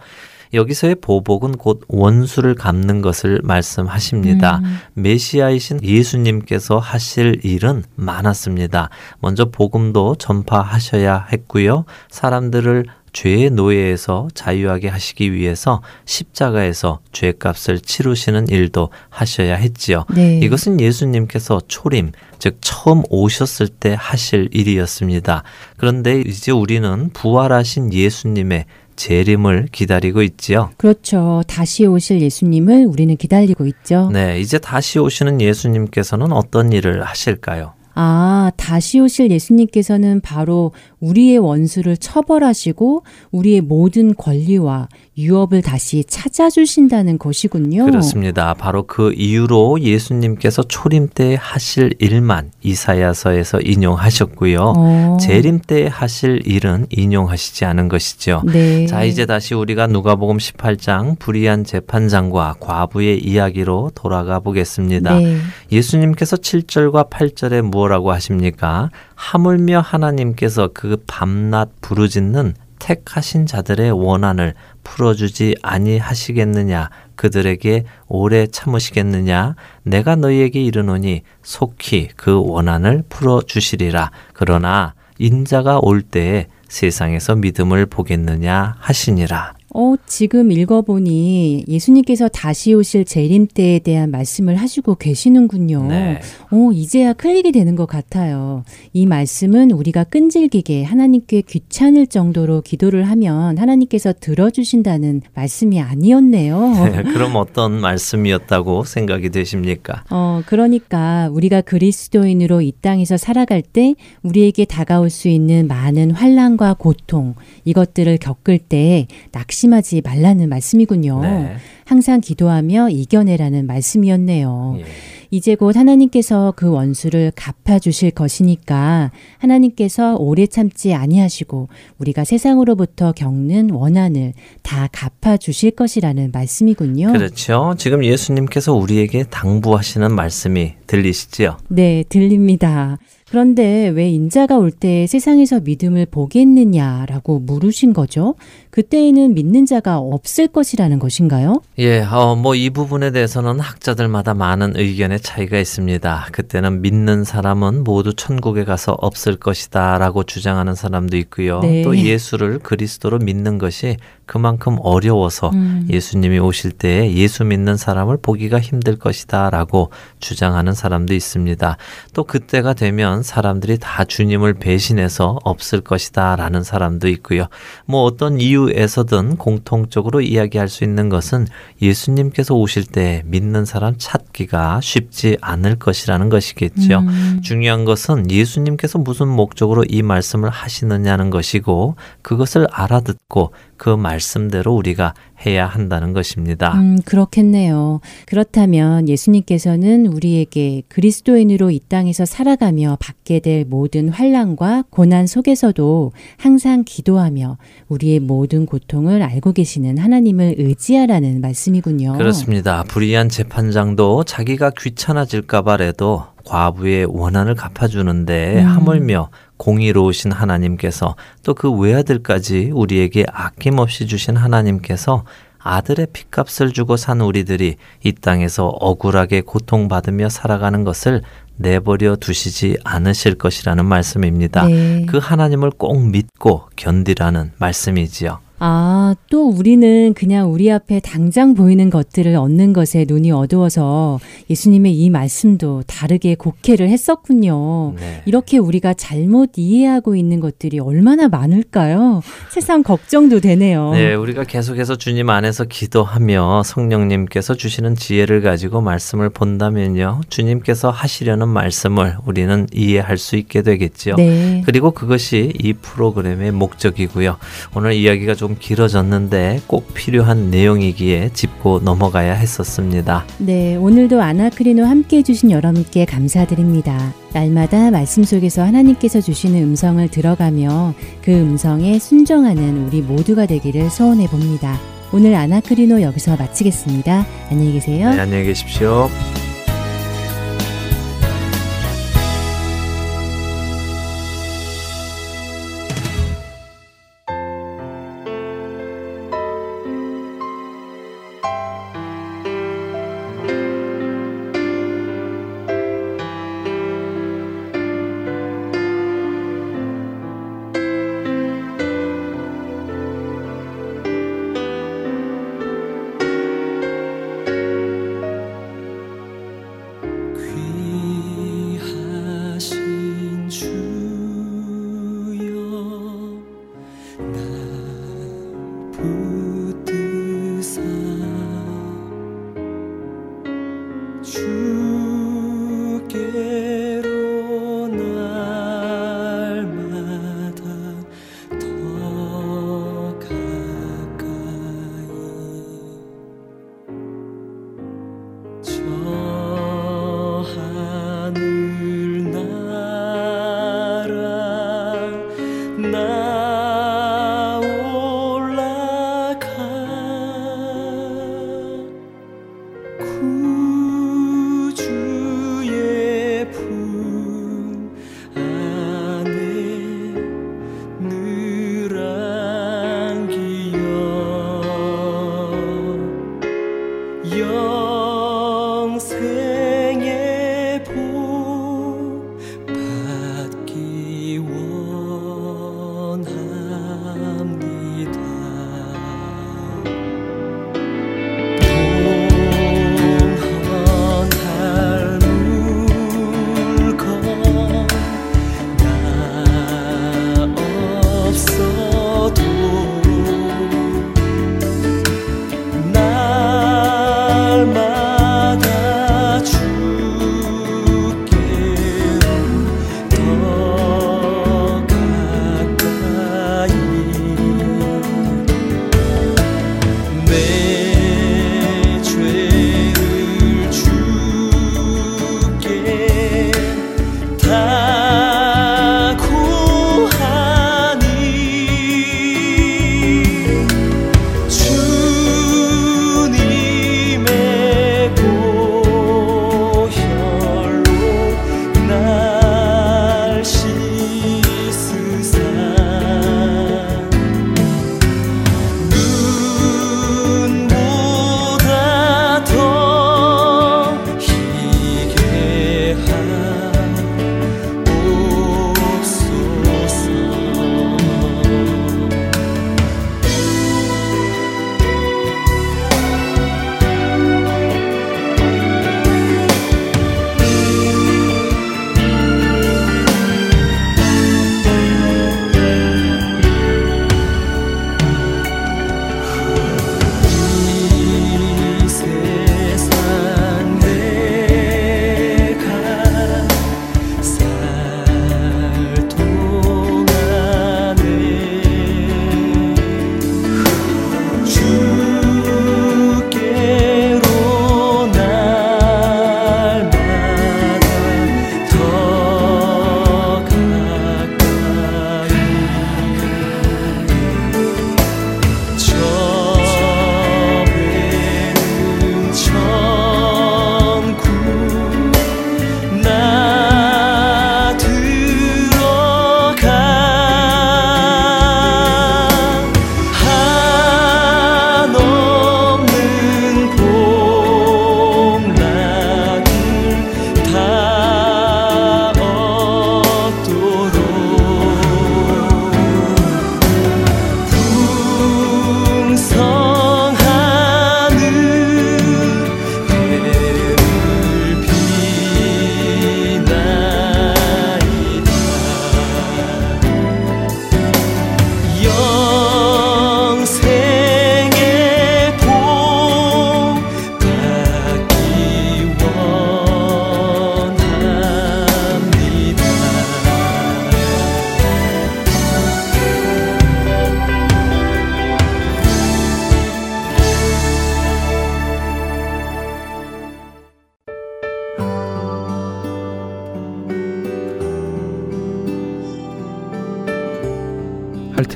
여기서의 보복은 곧 원수를 갚는 것을 말씀하십니다. 음. 메시아이신 예수님께서 하실 일은 많았습니다. 먼저 복음도 전파하셔야 했고요. 사람들을 죄의 노예에서 자유하게 하시기 위해서 십자가에서 죄값을 치르시는 일도 하셔야 했지요. 네. 이것은 예수님께서 초림, 즉 처음 오셨을 때 하실 일이었습니다. 그런데 이제 우리는 부활하신 예수님의 재림을 기다리고 있지요. 그렇죠. 다시 오실 예수님을 우리는 기다리고 있죠. 네, 이제 다시 오시는 예수님께서는 어떤 일을 하실까요? 아, 다시 오실 예수님께서는 바로 우리의 원수를 처벌하시고 우리의 모든 권리와 유업을 다시 찾아주신다는 것이군요. 그렇습니다. 바로 그 이유로 예수님께서 초림 때 하실 일만 이사야서에서 인용하셨고요. 어. 재림 때 하실 일은 인용하시지 않은 것이죠. 네. 자, 이제 다시 우리가 누가복음 18장 불의한 재판장과 과부의 이야기로 돌아가 보겠습니다. 네. 예수님께서 7절과 8절에 무엇 라고 하십니까? 하물며 하나님께서 그 밤낮 부르짖는 택하신 자들의 원한을 풀어주지 아니하시겠느냐? 그들에게 오래 참으시겠느냐? 내가 너희에게 이르노니 속히 그 원한을 풀어주시리라. 그러나 인자가 올 때에 세상에서 믿음을 보겠느냐 하시니라. 어, 지금 읽어보니 예수님께서 다시 오실 재림 때에 대한 말씀을 하시고 계시는군요. 네. 어, 이제야 클릭이 되는 것 같아요. 이 말씀은 우리가 끈질기게 하나님께 귀찮을 정도로 기도를 하면 하나님께서 들어주신다는 말씀이 아니었네요. 네, 그럼 어떤 말씀이었다고 생각이 되십니까? 어, 그러니까 우리가 그리스도인으로 이 땅에서 살아갈 때 우리에게 다가올 수 있는 많은 환란과 고통 이것들을 겪을 때 낙심 하지 말라는 말씀이군요. 네. 항상 기도하며 이겨내라는 말씀이었네요. 예. 이제 곧 하나님께서 그 원수를 갚아 주실 것이니까 하나님께서 오래 참지 아니하시고 우리가 세상으로부터 겪는 원한을 다 갚아 주실 것이라는 말씀이군요. 그렇죠. 지금 예수님께서 우리에게 당부하시는 말씀이 들리시지요? 네, 들립니다. 그런데 왜 인자가 올 때 세상에서 믿음을 보겠느냐라고 물으신 거죠? 그때에는 믿는 자가 없을 것이라는 것인가요? 예, 어, 뭐 이 부분에 대해서는 학자들마다 많은 의견의 차이가 있습니다. 그때는 믿는 사람은 모두 천국에 가서 없을 것이다 라고 주장하는 사람도 있고요. 네. 또 예수를 그리스도로 믿는 것이 그만큼 어려워서 음. 예수님이 오실 때에 예수 믿는 사람을 보기가 힘들 것이다 라고 주장하는 사람도 있습니다. 또 그때가 되면 사람들이 다 주님을 배신해서 없을 것이다 라는 사람도 있고요. 뭐 어떤 이유에서든 공통적으로 이야기할 수 있는 것은 예수님께서 오실 때 믿는 사람 찾기가 쉽지 않을 것이라는 것이겠죠. 음. 중요한 것은 예수님께서 무슨 목적으로 이 말씀을 하시느냐는 것이고 그것을 알아듣고 그 말씀대로 우리가 해야 한다는 것입니다. 음, 그렇겠네요. 그렇다면 예수님께서는 우리에게 그리스도인으로 이 땅에서 살아가며 받게 될 모든 환란과 고난 속에서도 항상 기도하며 우리의 모든 고통을 알고 계시는 하나님을 의지하라는 말씀이군요. 그렇습니다. 불의한 재판장도 자기가 귀찮아질까 봐라도 과부의 원한을 갚아주는데 음. 하물며 공의로우신 하나님께서 또 그 외아들까지 우리에게 아낌없이 주신 하나님께서 아들의 핏값을 주고 산 우리들이 이 땅에서 억울하게 고통받으며 살아가는 것을 내버려 두시지 않으실 것이라는 말씀입니다. 네. 그 하나님을 꼭 믿고 견디라는 말씀이지요. 아, 또 우리는 그냥 우리 앞에 당장 보이는 것들을 얻는 것에 눈이 어두워서 예수님의 이 말씀도 다르게 곡해를 했었군요. 네. 이렇게 우리가 잘못 이해하고 있는 것들이 얼마나 많을까요? 세상 걱정도 되네요. 네, 우리가 계속해서 주님 안에서 기도하며 성령님께서 주시는 지혜를 가지고 말씀을 본다면요. 주님께서 하시려는 말씀을 우리는 이해할 수 있게 되겠지요. 네. 그리고 그것이 이 프로그램의 목적이고요. 오늘 이야기가 좀 길어졌는데 꼭 필요한 내용이기에 짚고 넘어가야 했었습니다. 네, 오늘도 아나크리노 함께 해주신 여러분께 감사드립니다. 날마다 말씀 속에서 하나님께서 주시는 음성을 들어가며 그 음성에 순종하는 우리 모두가 되기를 소원해 봅니다. 오늘 아나크리노 여기서 마치겠습니다. 안녕히 계세요. 네, 안녕히 계십시오.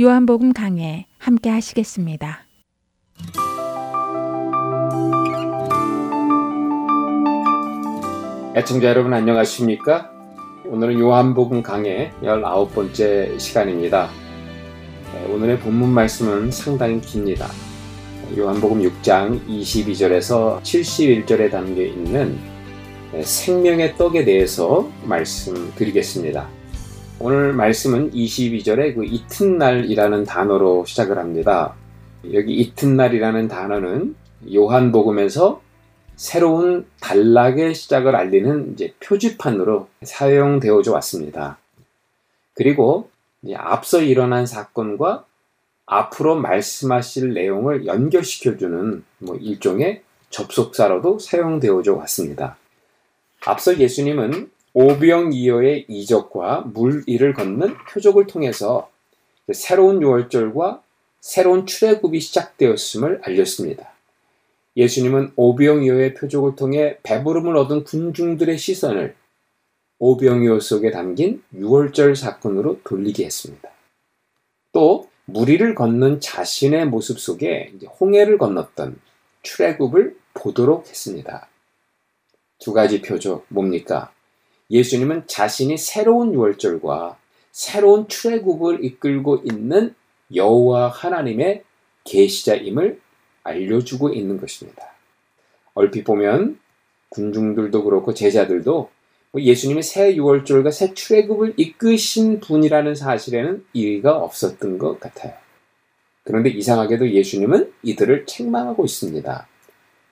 요한복음 강해 함께 하시겠습니다. 애청자 여러분 안녕하십니까? 오늘은 요한복음 강의 19번째 시간입니다. 네, 오늘의 본문 말씀은 상당히 깁니다. 요한복음 6장 22절에서 71절에 담겨 있는 네, 생명의 떡에 대해서 말씀드리겠습니다. 오늘 말씀은 22절에 그 이튿날이라는 단어로 시작을 합니다. 여기 이튿날이라는 단어는 요한복음에서 새로운 단락의 시작을 알리는 이제 표지판으로 사용되어져 왔습니다. 그리고 앞서 일어난 사건과 앞으로 말씀하실 내용을 연결시켜주는 뭐 일종의 접속사로도 사용되어져 왔습니다. 앞서 예수님은 오병이어의 이적과 물이를 걷는 표적을 통해서 새로운 유월절과 새로운 출애굽이 시작되었음을 알렸습니다. 예수님은 오병이어의 표적을 통해 배부름을 얻은 군중들의 시선을 오병이어 속에 담긴 유월절 사건으로 돌리게 했습니다. 또 무리를 걷는 자신의 모습 속에 홍해를 건넜던 출애굽을 보도록 했습니다. 두 가지 표적 뭡니까? 예수님은 자신이 새로운 유월절과 새로운 출애굽을 이끌고 있는 여호와 하나님의 계시자임을 알려주고 있는 것입니다. 얼핏 보면 군중들도 그렇고 제자들도 뭐 예수님이 새 유월절과 새 출애굽을 이끄신 분이라는 사실에는 이의가 없었던 것 같아요. 그런데 이상하게도 예수님은 이들을 책망하고 있습니다.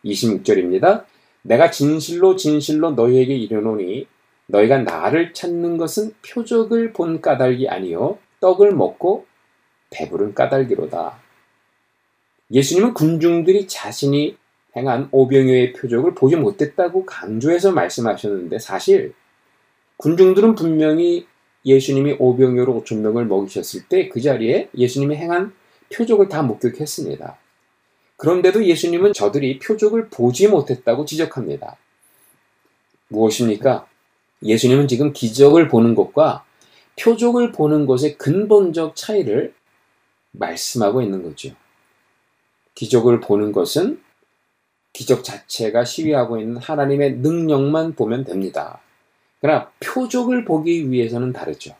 26절입니다. 내가 진실로 진실로 너희에게 이르노니 너희가 나를 찾는 것은 표적을 본 까닭이 아니요 떡을 먹고 배부른 까닭이로다. 예수님은 군중들이 자신이 행한 오병이어의 표적을 보지 못했다고 강조해서 말씀하셨는데 사실 군중들은 분명히 예수님이 오병이어로 5천 명을 먹이셨을 때 그 자리에 예수님이 행한 표적을 다 목격했습니다. 그런데도 예수님은 저들이 표적을 보지 못했다고 지적합니다. 무엇입니까? 예수님은 지금 기적을 보는 것과 표적을 보는 것의 근본적 차이를 말씀하고 있는 거죠. 기적을 보는 것은 기적 자체가 시위하고 있는 하나님의 능력만 보면 됩니다. 그러나 표적을 보기 위해서는 다르죠.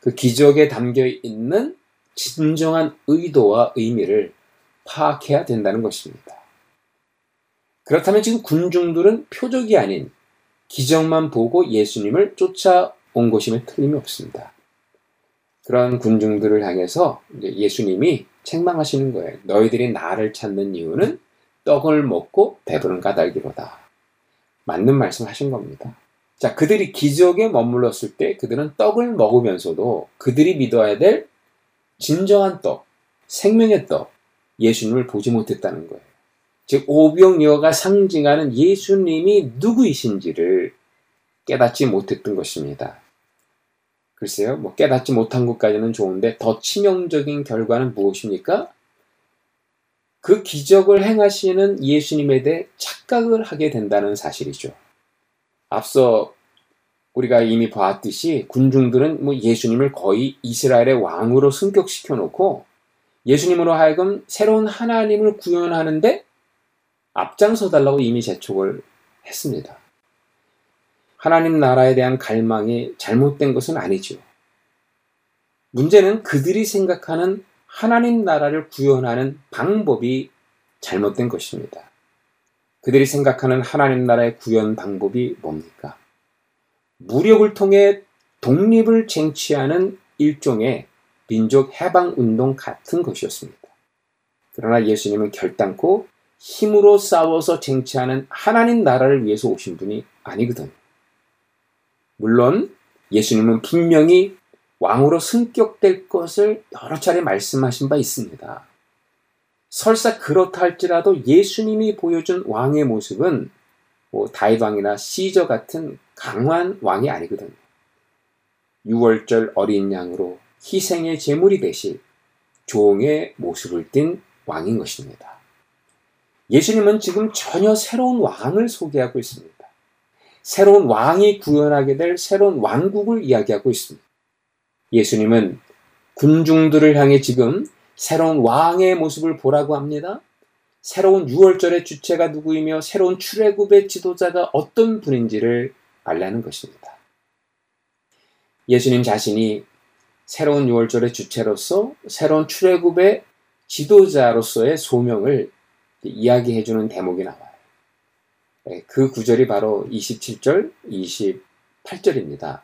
그 기적에 담겨 있는 진정한 의도와 의미를 파악해야 된다는 것입니다. 그렇다면 지금 군중들은 표적이 아닌 기적만 보고 예수님을 쫓아온 것임에 틀림이 없습니다. 그런 군중들을 향해서 예수님이 책망하시는 거예요. 너희들이 나를 찾는 이유는 떡을 먹고 배부른 까닭이로다. 맞는 말씀 하신 겁니다. 자, 그들이 기적에 머물렀을 때 그들은 떡을 먹으면서도 그들이 믿어야 될 진정한 떡, 생명의 떡, 예수님을 보지 못했다는 거예요. 즉, 오병여가 상징하는 예수님이 누구이신지를 깨닫지 못했던 것입니다. 글쎄요, 뭐 깨닫지 못한 것까지는 좋은데 더 치명적인 결과는 무엇입니까? 그 기적을 행하시는 예수님에 대해 착각을 하게 된다는 사실이죠. 앞서 우리가 이미 봤듯이 군중들은 뭐 예수님을 거의 이스라엘의 왕으로 승격시켜 놓고 예수님으로 하여금 새로운 하나님을 구현하는데 앞장서 달라고 이미 재촉을 했습니다. 하나님 나라에 대한 갈망이 잘못된 것은 아니죠. 문제는 그들이 생각하는 하나님 나라를 구현하는 방법이 잘못된 것입니다. 그들이 생각하는 하나님 나라의 구현 방법이 뭡니까? 무력을 통해 독립을 쟁취하는 일종의 민족 해방 운동 같은 것이었습니다. 그러나 예수님은 결단코 힘으로 싸워서 쟁취하는 하나님 나라를 위해서 오신 분이 아니거든요. 물론 예수님은 분명히 왕으로 승격될 것을 여러 차례 말씀하신 바 있습니다. 설사 그렇다 할지라도 예수님이 보여준 왕의 모습은 뭐 다윗 왕이나 시저 같은 강한 왕이 아니거든요. 6월절 어린 양으로 희생의 제물이 되실 종의 모습을 띤 왕인 것입니다. 예수님은 지금 전혀 새로운 왕을 소개하고 있습니다. 새로운 왕이 구현하게 될 새로운 왕국을 이야기하고 있습니다. 예수님은 군중들을 향해 지금 새로운 왕의 모습을 보라고 합니다. 새로운 6월절의 주체가 누구이며 새로운 출애굽의 지도자가 어떤 분인지를 알라는 것입니다. 예수님 자신이 새로운 6월절의 주체로서 새로운 출애굽의 지도자로서의 소명을 이야기해주는 대목이 나와요. 네, 그 구절이 바로 27절, 28절입니다.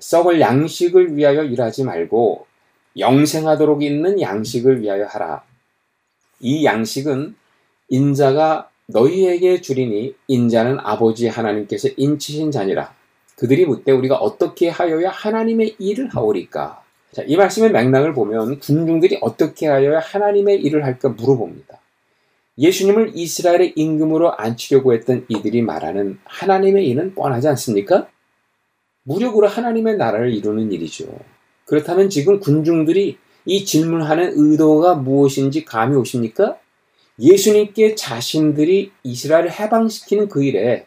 썩을 양식을 위하여 일하지 말고 영생하도록 있는 양식을 위하여 하라. 이 양식은 인자가 너희에게 주리니 인자는 아버지 하나님께서 인치신 자니라. 그들이 묻되 우리가 어떻게 하여야 하나님의 일을 하오리까? 자, 이 말씀의 맥락을 보면 군중들이 어떻게 하여야 하나님의 일을 할까 물어봅니다. 예수님을 이스라엘의 임금으로 앉히려고 했던 이들이 말하는 하나님의 일은 뻔하지 않습니까? 무력으로 하나님의 나라를 이루는 일이죠. 그렇다면 지금 군중들이 이 질문하는 의도가 무엇인지 감이 오십니까? 예수님께 자신들이 이스라엘을 해방시키는 그 일에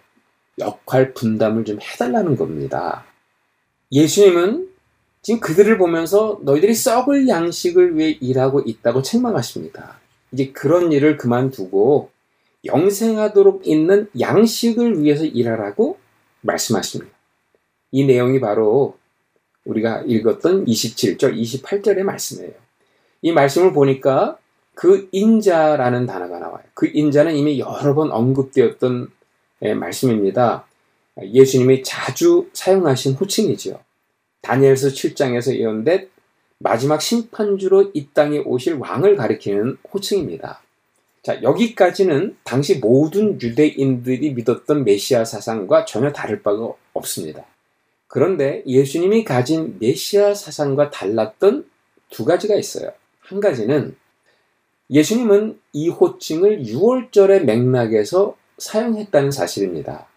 역할 분담을 좀 해달라는 겁니다. 예수님은 지금 그들을 보면서 너희들이 썩을 양식을 위해 일하고 있다고 책망하십니다. 이제 그런 일을 그만두고 영생하도록 있는 양식을 위해서 일하라고 말씀하십니다. 이 내용이 바로 우리가 읽었던 27절, 28절의 말씀이에요. 이 말씀을 보니까 그 인자라는 단어가 나와요. 그 인자는 이미 여러 번 언급되었던 예, 말씀입니다. 예수님이 자주 사용하신 호칭이죠. 다니엘서 7장에서 예언된 마지막 심판주로 이 땅에 오실 왕을 가리키는 호칭입니다. 자, 여기까지는 당시 모든 유대인들이 믿었던 메시아 사상과 전혀 다를 바가 없습니다. 그런데 예수님이 가진 메시아 사상과 달랐던 두 가지가 있어요. 한 가지는 예수님은 이 호칭을 6월절의 맥락에서 사용했다는 사실입니다.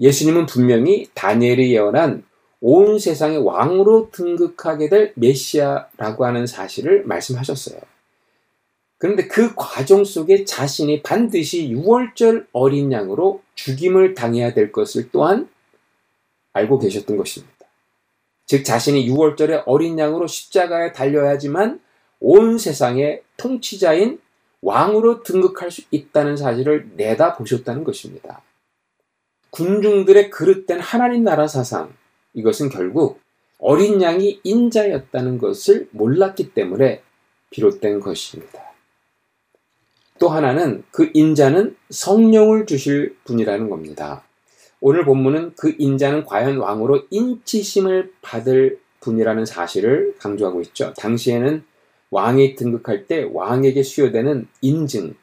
예수님은 분명히 다니엘이 예언한 온 세상의 왕으로 등극하게 될 메시아라고 하는 사실을 말씀하셨어요. 그런데 그 과정 속에 자신이 반드시 6월절 어린 양으로 죽임을 당해야 될 것을 또한 알고 계셨던 것입니다. 즉 자신이 6월절에 어린 양으로 십자가에 달려야지만 온 세상의 통치자인 왕으로 등극할 수 있다는 사실을 내다 보셨다는 것입니다. 군중들의 그릇된 하나님 나라 사상, 이것은 결국 어린 양이 인자였다는 것을 몰랐기 때문에 비롯된 것입니다. 또 하나는 그 인자는 성령을 주실 분이라는 겁니다. 오늘 본문은 그 인자는 과연 왕으로 인치심을 받을 분이라는 사실을 강조하고 있죠. 당시에는 왕이 등극할 때 왕에게 수여되는 인증,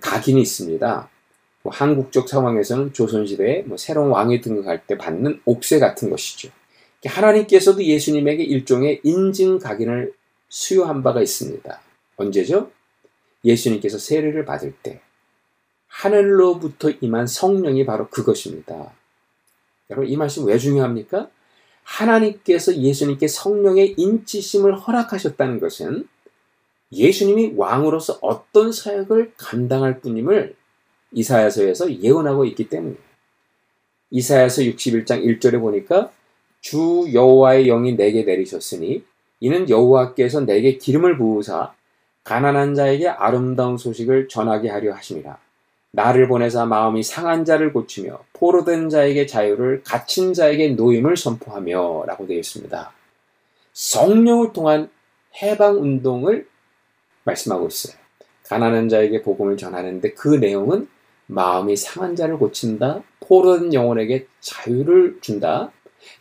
각인이 있습니다. 뭐 한국적 상황에서는 조선시대에 뭐 새로운 왕이 등극할 때 받는 옥새 같은 것이죠. 하나님께서도 예수님에게 일종의 인증 각인을 수여한 바가 있습니다. 언제죠? 예수님께서 세례를 받을 때 하늘로부터 임한 성령이 바로 그것입니다. 여러분 이 말씀 왜 중요합니까? 하나님께서 예수님께 성령의 인치심을 허락하셨다는 것은 예수님이 왕으로서 어떤 사역을 감당할 뿐임을 이사야서에서 예언하고 있기 때문이에요. 이사야서 61장 1절에 보니까 주 여호와의 영이 내게 내리셨으니 이는 여호와께서 내게 기름을 부으사 가난한 자에게 아름다운 소식을 전하게 하려 하심이라. 나를 보내사 마음이 상한 자를 고치며 포로된 자에게 자유를 갇힌 자에게 노임을 선포하며 라고 되어 있습니다. 성령을 통한 해방 운동을 말씀하고 있어요. 가난한 자에게 복음을 전하는데 그 내용은 마음이 상한 자를 고친다, 포로된 영혼에게 자유를 준다,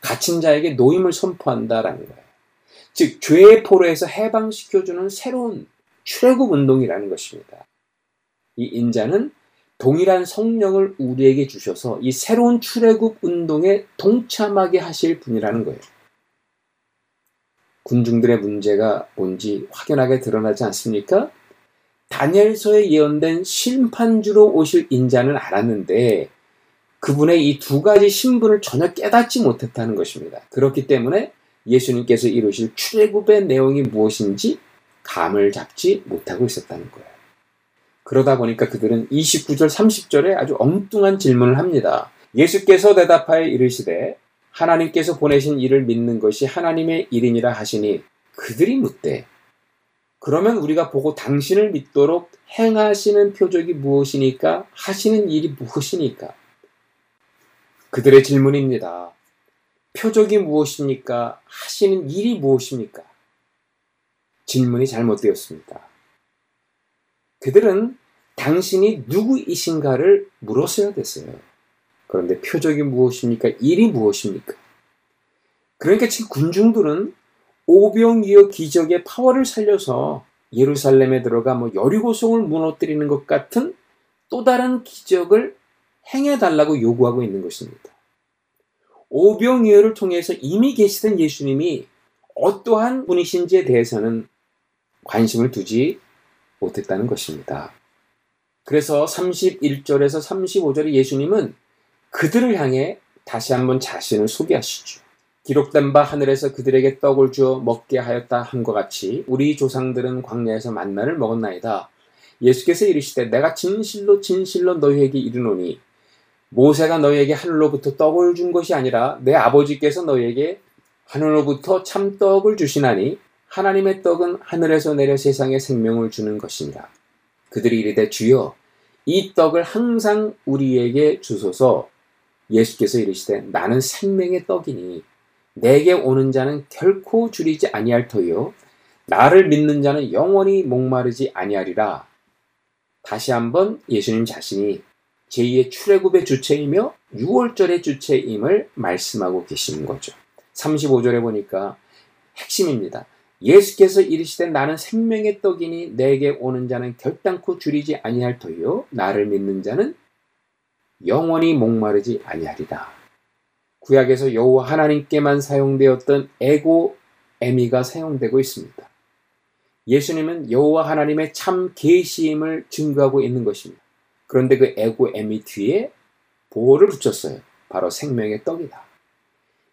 갇힌 자에게 노임을 선포한다라는 거예요. 즉 죄의 포로에서 해방시켜주는 새로운 출애굽 운동이라는 것입니다. 이 인자는 동일한 성령을 우리에게 주셔서 이 새로운 출애굽 운동에 동참하게 하실 분이라는 거예요. 군중들의 문제가 뭔지 확연하게 드러나지 않습니까? 다니엘서에 예언된 심판주로 오실 인자는 알았는데 그분의 이 두 가지 신분을 전혀 깨닫지 못했다는 것입니다. 그렇기 때문에 예수님께서 이루실 출애굽의 내용이 무엇인지 감을 잡지 못하고 있었다는 거예요. 그러다 보니까 그들은 29절, 30절에 아주 엉뚱한 질문을 합니다. 예수께서 대답하여 이르시되 하나님께서 보내신 일을 믿는 것이 하나님의 일이니라 하시니 그들이 묻되 그러면 우리가 보고 당신을 믿도록 행하시는 표적이 무엇이니까 하시는 일이 무엇이니까 그들의 질문입니다. 표적이 무엇입니까? 하시는 일이 무엇입니까? 질문이 잘못되었습니다. 그들은 당신이 누구이신가를 물었어야 됐어요. 그런데 표적이 무엇입니까? 일이 무엇입니까? 그러니까 지금 군중들은 오병이어 기적의 파워를 살려서 예루살렘에 들어가 뭐 여리고성을 무너뜨리는 것 같은 또 다른 기적을 행해 달라고 요구하고 있는 것입니다. 오병이어를 통해서 이미 계시던 예수님이 어떠한 분이신지에 대해서는 관심을 두지 못했다는 것입니다. 그래서 31절에서 35절에 예수님은 그들을 향해 다시 한번 자신을 소개하시죠. 기록된 바 하늘에서 그들에게 떡을 주어 먹게 하였다 함과 같이 우리 조상들은 광야에서 만나를 먹었나이다. 예수께서 이르시되 내가 진실로 진실로 너희에게 이르노니 모세가 너희에게 하늘로부터 떡을 준 것이 아니라 내 아버지께서 너희에게 하늘로부터 참 떡을 주시나니 하나님의 떡은 하늘에서 내려 세상에 생명을 주는 것이니라. 그들이 이르되 주여 이 떡을 항상 우리에게 주소서 예수께서 이르시되 나는 생명의 떡이니 내게 오는 자는 결코 줄이지 아니할 터요 나를 믿는 자는 영원히 목마르지 아니하리라. 다시 한번 예수님 자신이 제2의 출애굽의 주체이며 6월절의 주체임을 말씀하고 계시는 거죠. 35절에 보니까 핵심입니다. 예수께서 이르시되 나는 생명의 떡이니 내게 오는 자는 결단코 줄이지 아니할 터요 나를 믿는 자는 영원히 목마르지 아니하리라. 구약에서 여호와 하나님께만 사용되었던 에고 에미가 사용되고 있습니다. 예수님은 여호와 하나님의 참 계시임을 증거하고 있는 것입니다. 그런데 그 에고 에미 뒤에 보호를 붙였어요. 바로 생명의 떡이다.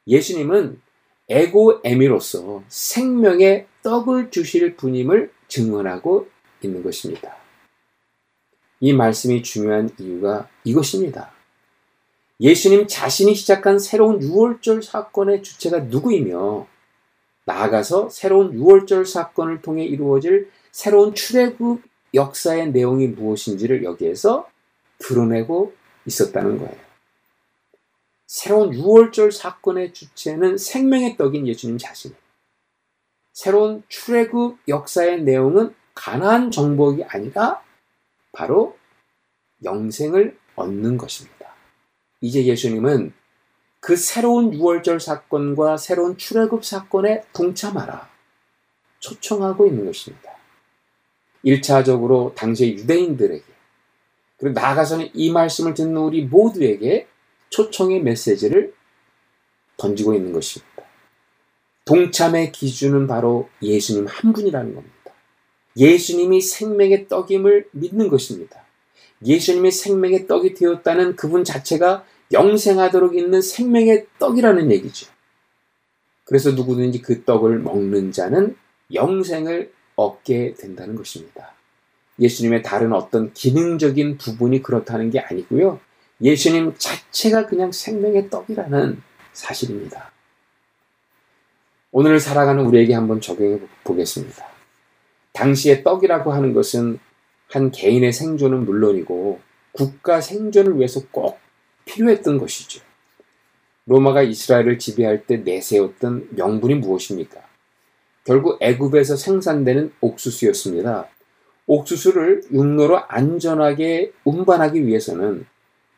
예수님은 에고 에미로서 생명의 떡을 주실 분임을 증언하고 있는 것입니다. 이 말씀이 중요한 이유가 이것입니다. 예수님 자신이 시작한 새로운 6월절 사건의 주체가 누구이며 나아가서 새로운 6월절 사건을 통해 이루어질 새로운 출애굽 역사의 내용이 무엇인지를 여기에서 드러내고 있었다는 거예요. 새로운 6월절 사건의 주체는 생명의 떡인 예수님 자신. 새로운 출애굽 역사의 내용은 가나안 정복이 아니라 바로 영생을 얻는 것입니다. 이제 예수님은 그 새로운 6월절 사건과 새로운 출애굽 사건에 동참하라 초청하고 있는 것입니다. 1차적으로 당시의 유대인들에게 그리고 나아가서는 이 말씀을 듣는 우리 모두에게 초청의 메시지를 던지고 있는 것입니다. 동참의 기준은 바로 예수님 한 분이라는 겁니다. 예수님이 생명의 떡임을 믿는 것입니다. 예수님이 생명의 떡이 되었다는 그분 자체가 영생하도록 있는 생명의 떡이라는 얘기죠. 그래서 누구든지 그 떡을 먹는 자는 영생을 얻게 된다는 것입니다. 예수님의 다른 어떤 기능적인 부분이 그렇다는 게 아니고요. 예수님 자체가 그냥 생명의 떡이라는 사실입니다. 오늘 살아가는 우리에게 한번 적용해 보겠습니다. 당시의 떡이라고 하는 것은 한 개인의 생존은 물론이고 국가 생존을 위해서 꼭 필요했던 것이죠. 로마가 이스라엘을 지배할 때 내세웠던 명분이 무엇입니까? 결국 애굽에서 생산되는 옥수수였습니다. 옥수수를 육로로 안전하게 운반하기 위해서는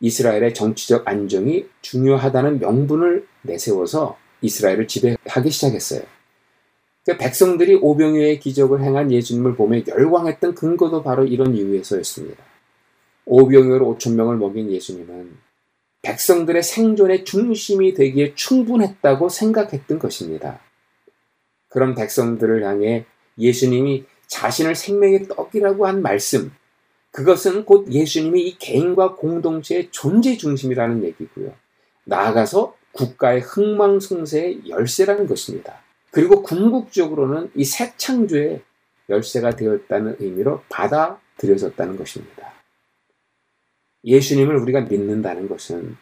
이스라엘의 정치적 안정이 중요하다는 명분을 내세워서 이스라엘을 지배하기 시작했어요. 그 백성들이 오병이어의 기적을 행한 예수님을 보며 열광했던 근거도 바로 이런 이유에서였습니다. 오병이어로 5천 명을 먹인 예수님은 백성들의 생존의 중심이 되기에 충분했다고 생각했던 것입니다. 그런 백성들을 향해 예수님이 자신을 생명의 떡이라고 한 말씀, 그것은 곧 예수님이 이 개인과 공동체의 존재 중심이라는 얘기고요. 나아가서 국가의 흥망성쇠의 열쇠라는 것입니다. 그리고 궁극적으로는 이 새 창조의 열쇠가 되었다는 의미로 받아들여졌다는 것입니다. 예수님을 우리가 믿는다는 것은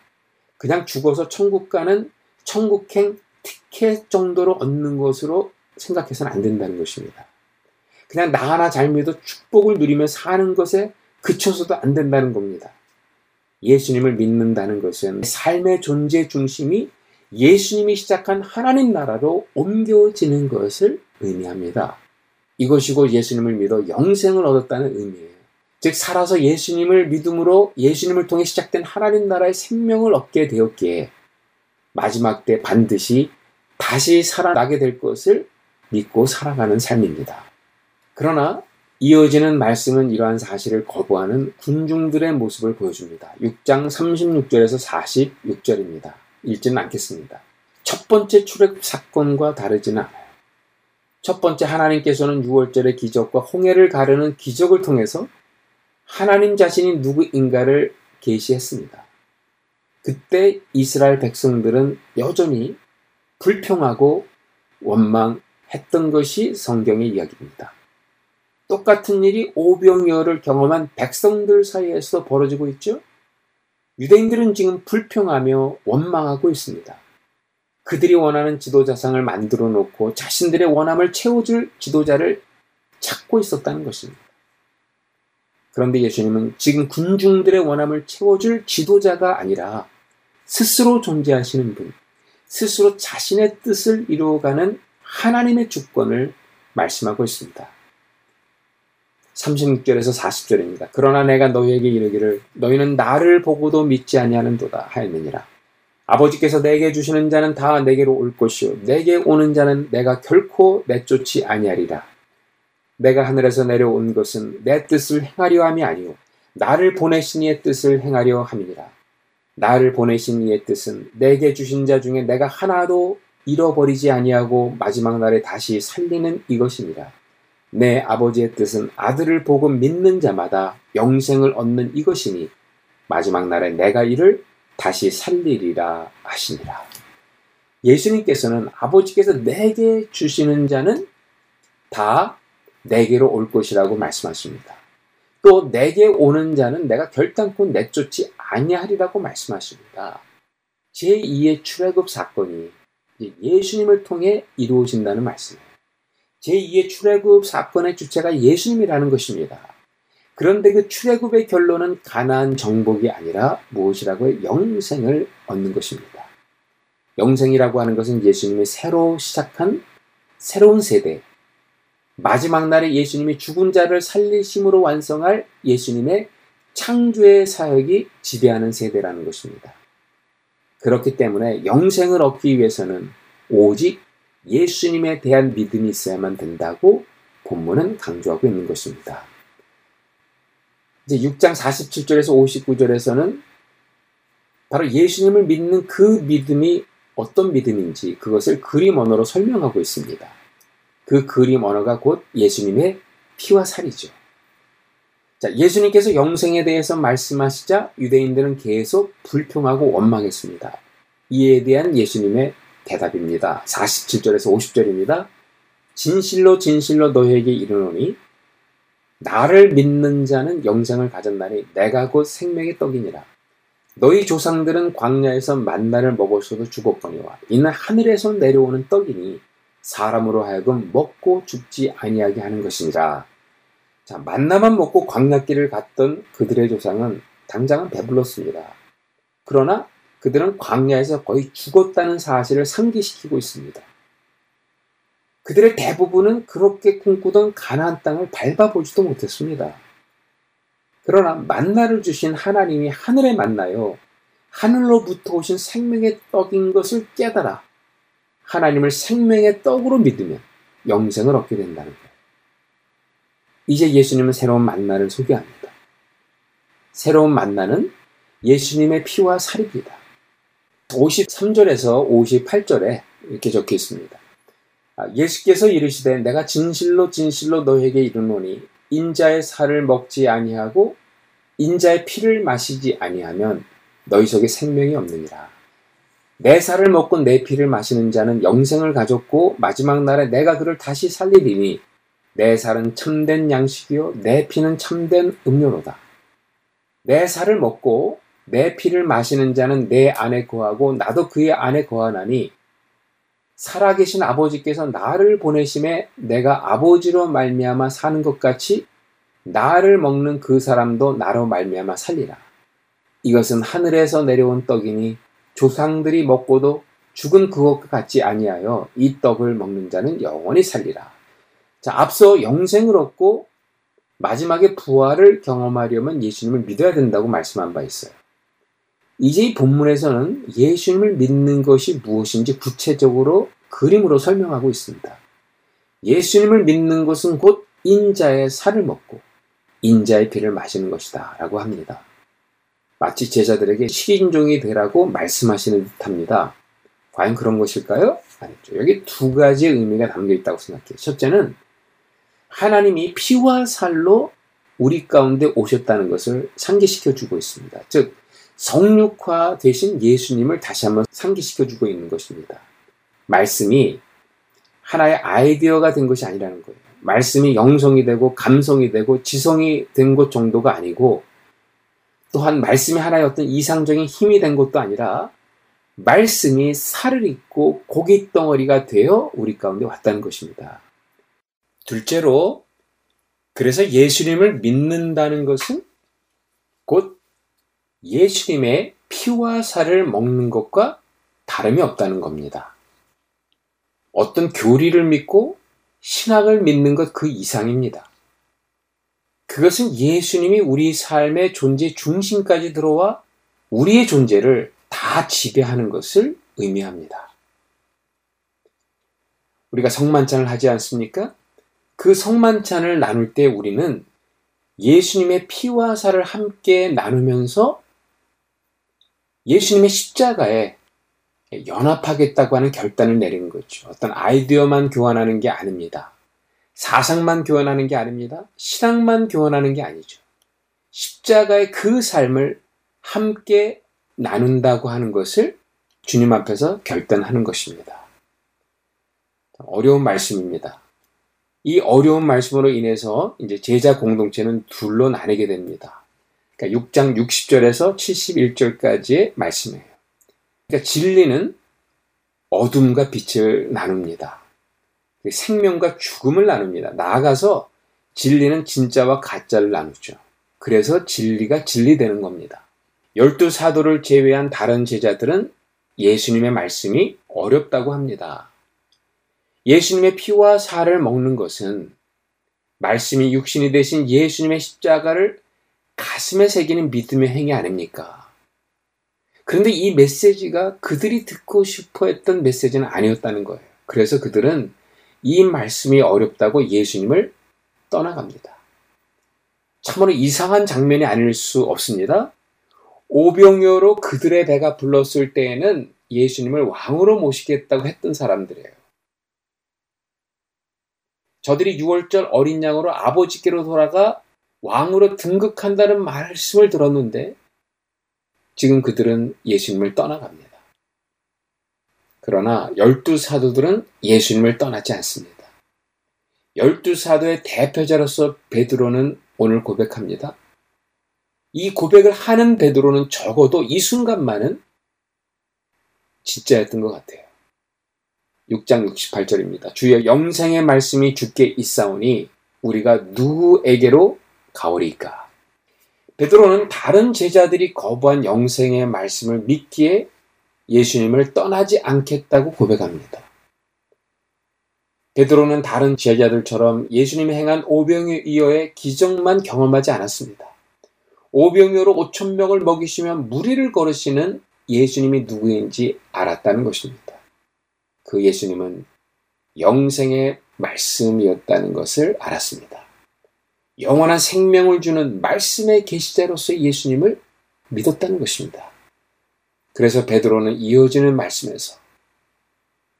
그냥 죽어서 천국 가는 천국행 티켓 정도로 얻는 것으로 생각해서는 안 된다는 것입니다. 그냥 나 하나 잘 믿어 축복을 누리며 사는 것에 그쳐서도 안 된다는 겁니다. 예수님을 믿는다는 것은 삶의 존재 중심이 예수님이 시작한 하나님 나라로 옮겨지는 것을 의미합니다. 이것이 고 예수님을 믿어 영생을 얻었다는 의미예요. 즉, 살아서 예수님을 믿음으로 예수님을 통해 시작된 하나님 나라의 생명을 얻게 되었기에 마지막 때 반드시 다시 살아나게 될 것을 믿고 살아가는 삶입니다. 그러나 이어지는 말씀은 이러한 사실을 거부하는 군중들의 모습을 보여줍니다. 6장 36절에서 46절입니다. 읽지는 않겠습니다. 첫 번째 출애굽 사건과 다르지는 않아요. 첫 번째 하나님께서는 6월절의 기적과 홍해를 가르는 기적을 통해서 하나님 자신이 누구인가를 계시했습니다. 그때 이스라엘 백성들은 여전히 불평하고 원망했던 것이 성경의 이야기입니다. 똑같은 일이 오병이어를 경험한 백성들 사이에서 벌어지고 있죠. 유대인들은 지금 불평하며 원망하고 있습니다. 그들이 원하는 지도자상을 만들어 놓고 자신들의 원함을 채워줄 지도자를 찾고 있었다는 것입니다. 그런데 예수님은 지금 군중들의 원함을 채워줄 지도자가 아니라 스스로 존재하시는 분, 스스로 자신의 뜻을 이루어가는 하나님의 주권을 말씀하고 있습니다. 36절에서 40절입니다. 그러나 내가 너희에게 이르기를 너희는 나를 보고도 믿지 아니하는도다 하였느니라. 아버지께서 내게 주시는 자는 다 내게로 올 것이요 내게 오는 자는 내가 결코 내쫓지 아니하리라. 내가 하늘에서 내려온 것은 내 뜻을 행하려 함이 아니요 나를 보내신 이의 뜻을 행하려 함이니라. 나를 보내신 이의 뜻은 내게 주신 자 중에 내가 하나도 잃어버리지 아니하고 마지막 날에 다시 살리는 이것이니라. 내 아버지의 뜻은 아들을 보고 믿는 자마다 영생을 얻는 이것이니 마지막 날에 내가 이를 다시 살리리라 하시니라. 예수님께서는 아버지께서 내게 주시는 자는 다 내게로 올 것이라고 말씀하십니다. 또 내게 오는 자는 내가 결단코 내쫓지 아니하리라고 말씀하십니다. 제2의 출애굽 사건이 예수님을 통해 이루어진다는 말씀이에요. 제2의 출애굽 사건의 주체가 예수님이라는 것입니다. 그런데 그 출애굽의 결론은 가나안 정복이 아니라 무엇이라고요? 영생을 얻는 것입니다. 영생이라고 하는 것은 예수님이 새로 시작한 새로운 세대, 마지막 날에 예수님이 죽은 자를 살리심으로 완성할 예수님의 창조의 사역이 지배하는 세대라는 것입니다. 그렇기 때문에 영생을 얻기 위해서는 오직 예수님에 대한 믿음이 있어야만 된다고 본문은 강조하고 있는 것입니다. 이제 6장 47절에서 59절에서는 바로 예수님을 믿는 그 믿음이 어떤 믿음인지 그것을 그림 언어로 설명하고 있습니다. 그 그림 언어가 곧 예수님의 피와 살이죠. 자, 예수님께서 영생에 대해서 말씀하시자 유대인들은 계속 불평하고 원망했습니다. 이에 대한 예수님의 대답입니다. 47절에서 50절입니다. 진실로 진실로 너희에게 이르노니 나를 믿는 자는 영생을 가졌나니 내가 곧 생명의 떡이니라. 너희 조상들은 광야에서 만나를 먹었어도 죽었거니와 이는 하늘에서 내려오는 떡이니 사람으로 하여금 먹고 죽지 아니하게 하는 것이니라. 자, 만나만 먹고 광야길을 갔던 그들의 조상은 당장은 배불렀습니다. 그러나 그들은 광야에서 거의 죽었다는 사실을 상기시키고 있습니다. 그들의 대부분은 그렇게 꿈꾸던 가나안 땅을 밟아보지도 못했습니다. 그러나 만나를 주신 하나님이 하늘에 만나요. 하늘로부터 오신 생명의 떡인 것을 깨달아 하나님을 생명의 떡으로 믿으면 영생을 얻게 된다는 거예요. 이제 예수님은 새로운 만나를 소개합니다. 새로운 만나는 예수님의 피와 살입니다. 53절에서 58절에 이렇게 적혀 있습니다. 아, 예수께서 이르시되 내가 진실로 진실로 너에게 이르노니 인자의 살을 먹지 아니하고 인자의 피를 마시지 아니하면 너희 속에 생명이 없느니라. 내 살을 먹고 내 피를 마시는 자는 영생을 가졌고 마지막 날에 내가 그를 다시 살리리니 내 살은 참된 양식이요 내 피는 참된 음료로다. 내 살을 먹고 내 피를 마시는 자는 내 안에 거하고 나도 그의 안에 거하나니 살아계신 아버지께서 나를 보내심에 내가 아버지로 말미암아 사는 것 같이 나를 먹는 그 사람도 나로 말미암아 살리라. 이것은 하늘에서 내려온 떡이니 조상들이 먹고도 죽은 그것과 같지 아니하여 이 떡을 먹는 자는 영원히 살리라. 자, 앞서 영생을 얻고 마지막에 부활을 경험하려면 예수님을 믿어야 된다고 말씀한 바 있어요. 이제 이 본문에서는 예수님을 믿는 것이 무엇인지 구체적으로 그림으로 설명하고 있습니다. 예수님을 믿는 것은 곧 인자의 살을 먹고 인자의 피를 마시는 것이다 라고 합니다. 마치 제자들에게 식인종이 되라고 말씀하시는 듯합니다. 과연 그런 것일까요? 아니죠. 여기 두 가지 의미가 담겨 있다고 생각해요. 첫째는 하나님이 피와 살로 우리 가운데 오셨다는 것을 상기시켜 주고 있습니다. 즉 성육화 대신 예수님을 다시 한번 상기시켜 주고 있는 것입니다. 말씀이 하나의 아이디어가 된 것이 아니라는 거예요. 말씀이 영성이 되고 감성이 되고 지성이 된 것 정도가 아니고 또한 말씀이 하나의 어떤 이상적인 힘이 된 것도 아니라 말씀이 살을 입고 고기 덩어리가 되어 우리 가운데 왔다는 것입니다. 둘째로 그래서 예수님을 믿는다는 것은 곧 예수님의 피와 살을 먹는 것과 다름이 없다는 겁니다. 어떤 교리를 믿고 신학을 믿는 것 그 이상입니다. 그것은 예수님이 우리 삶의 존재 중심까지 들어와 우리의 존재를 다 지배하는 것을 의미합니다. 우리가 성만찬을 하지 않습니까? 그 성만찬을 나눌 때 우리는 예수님의 피와 살을 함께 나누면서 예수님의 십자가에 연합하겠다고 하는 결단을 내린 거죠. 어떤 아이디어만 교환하는 게 아닙니다. 사상만 교환하는 게 아닙니다. 신앙만 교환하는 게 아니죠. 십자가의 그 삶을 함께 나눈다고 하는 것을 주님 앞에서 결단하는 것입니다. 어려운 말씀입니다. 이 어려운 말씀으로 인해서 이제 제자 공동체는 둘로 나뉘게 됩니다. 그러니까 6장 60절에서 71절까지의 말씀이에요. 그러니까 진리는 어둠과 빛을 나눕니다. 생명과 죽음을 나눕니다. 나아가서 진리는 진짜와 가짜를 나누죠. 그래서 진리가 진리되는 겁니다. 열두 사도를 제외한 다른 제자들은 예수님의 말씀이 어렵다고 합니다. 예수님의 피와 살을 먹는 것은 말씀이 육신이 되신 예수님의 십자가를 가슴에 새기는 믿음의 행위 아닙니까? 그런데 이 메시지가 그들이 듣고 싶어 했던 메시지는 아니었다는 거예요. 그래서 그들은 이 말씀이 어렵다고 예수님을 떠나갑니다. 참으로 이상한 장면이 아닐 수 없습니다. 오병이어로 그들의 배가 불렀을 때에는 예수님을 왕으로 모시겠다고 했던 사람들이에요. 저들이 6월절 어린 양으로 아버지께로 돌아가 왕으로 등극한다는 말씀을 들었는데 지금 그들은 예수님을 떠나갑니다. 그러나 열두 사도들은 예수님을 떠나지 않습니다. 열두 사도의 대표자로서 베드로는 오늘 고백합니다. 이 고백을 하는 베드로는 적어도 이 순간만은 진짜였던 것 같아요. 6장 68절입니다. 주의 영생의 말씀이 주께 있사오니 우리가 누구에게로 가오리까? 베드로는 다른 제자들이 거부한 영생의 말씀을 믿기에 예수님을 떠나지 않겠다고 고백합니다. 베드로는 다른 제자들처럼 예수님이 행한 오병이어의 기적만 경험하지 않았습니다. 오병이어로 5천 명을 먹이시며 무리를 걸으시는 예수님이 누구인지 알았다는 것입니다. 그 예수님은 영생의 말씀이었다는 것을 알았습니다. 영원한 생명을 주는 말씀의 계시자로서의 예수님을 믿었다는 것입니다. 그래서 베드로는 이어지는 말씀에서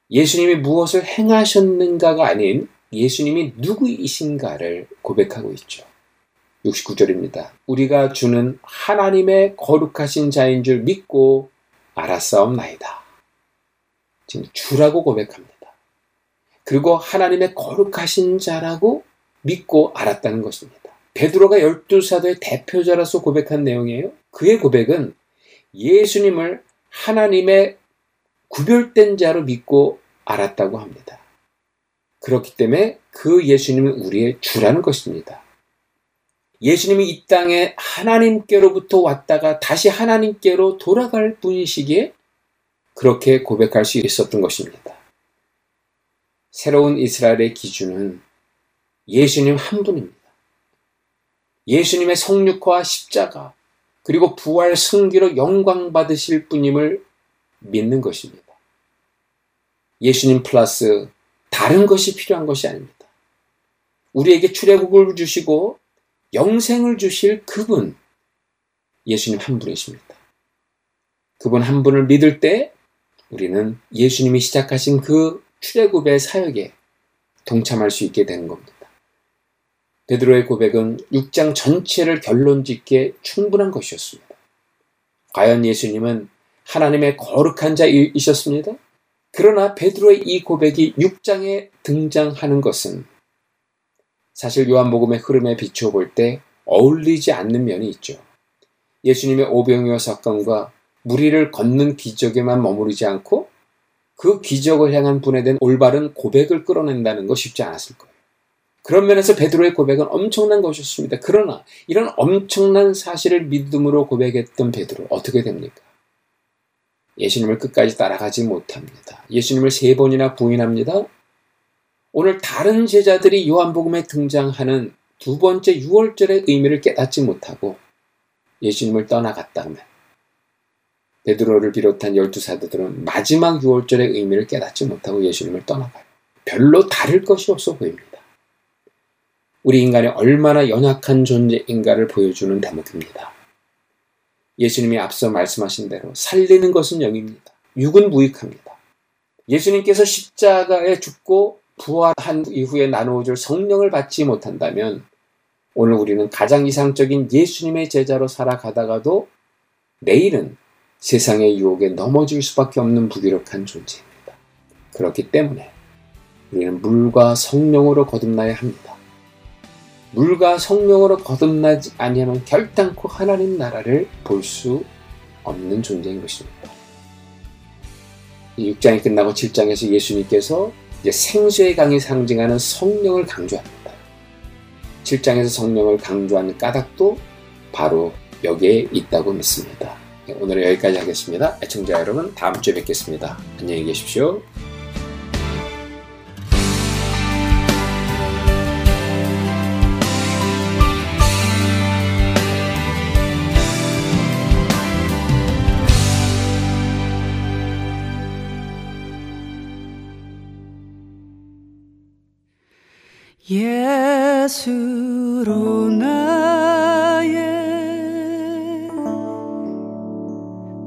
예수님이 무엇을 행하셨는가가 아닌 예수님이 누구이신가를 고백하고 있죠. 69절입니다. 우리가 주는 하나님의 거룩하신 자인 줄 믿고 알았사옵나이다. 지금 주라고 고백합니다. 그리고 하나님의 거룩하신 자라고 믿고 알았다는 것입니다. 베드로가 열두 사도의 대표자로서 고백한 내용이에요. 그의 고백은 예수님을 하나님의 구별된 자로 믿고 알았다고 합니다. 그렇기 때문에 그 예수님은 우리의 주라는 것입니다. 예수님이 이 땅에 하나님께로부터 왔다가 다시 하나님께로 돌아갈 분이시기에 그렇게 고백할 수 있었던 것입니다. 새로운 이스라엘의 기준은 예수님 한 분입니다. 예수님의 성육화 십자가 그리고 부활 승기로 영광 받으실 분임을 믿는 것입니다. 예수님 플러스 다른 것이 필요한 것이 아닙니다. 우리에게 출애굽을 주시고 영생을 주실 그분 예수님 한 분이십니다. 그분 한 분을 믿을 때 우리는 예수님이 시작하신 그 출애굽의 사역에 동참할 수 있게 되는 겁니다. 베드로의 고백은 6장 전체를 결론 짓기에 충분한 것이었습니다. 과연 예수님은 하나님의 거룩한 자이셨습니다. 그러나 베드로의 이 고백이 6장에 등장하는 것은 사실 요한복음의 흐름에 비추어 볼 때 어울리지 않는 면이 있죠. 예수님의 오병이어 사건과 무리를 걷는 기적에만 머무르지 않고 그 기적을 향한 분에 대한 올바른 고백을 끌어낸다는 거 쉽지 않았을 거예요. 그런 면에서 베드로의 고백은 엄청난 것이었습니다. 그러나 이런 엄청난 사실을 믿음으로 고백했던 베드로 어떻게 됩니까? 예수님을 끝까지 따라가지 못합니다. 예수님을 세 번이나 부인합니다. 오늘 다른 제자들이 요한복음에 등장하는 두 번째 6월절의 의미를 깨닫지 못하고 예수님을 떠나갔다면 베드로를 비롯한 열두 사도들은 마지막 6월절의 의미를 깨닫지 못하고 예수님을 떠나가요. 별로 다를 것이 없어 보입니다. 우리 인간이 얼마나 연약한 존재인가를 보여주는 대목입니다. 예수님이 앞서 말씀하신 대로 살리는 것은 영입니다. 육은 무익합니다. 예수님께서 십자가에 죽고 부활한 이후에 나누어줄 성령을 받지 못한다면 오늘 우리는 가장 이상적인 예수님의 제자로 살아가다가도 내일은 세상의 유혹에 넘어질 수밖에 없는 부기력한 존재입니다. 그렇기 때문에 우리는 물과 성령으로 거듭나야 합니다. 물과 성령으로 거듭나지 아니하면 결단코 하나님 나라를 볼 수 없는 존재인 것입니다. 6장이 끝나고 7장에서 예수님께서 이제 생수의 강이 상징하는 성령을 강조합니다. 7장에서 성령을 강조하는 까닭도 바로 여기에 있다고 믿습니다. 오늘은 여기까지 하겠습니다. 애청자 여러분, 다음 주에 뵙겠습니다. 안녕히 계십시오. 예수로 나의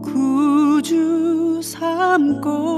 구주 삼고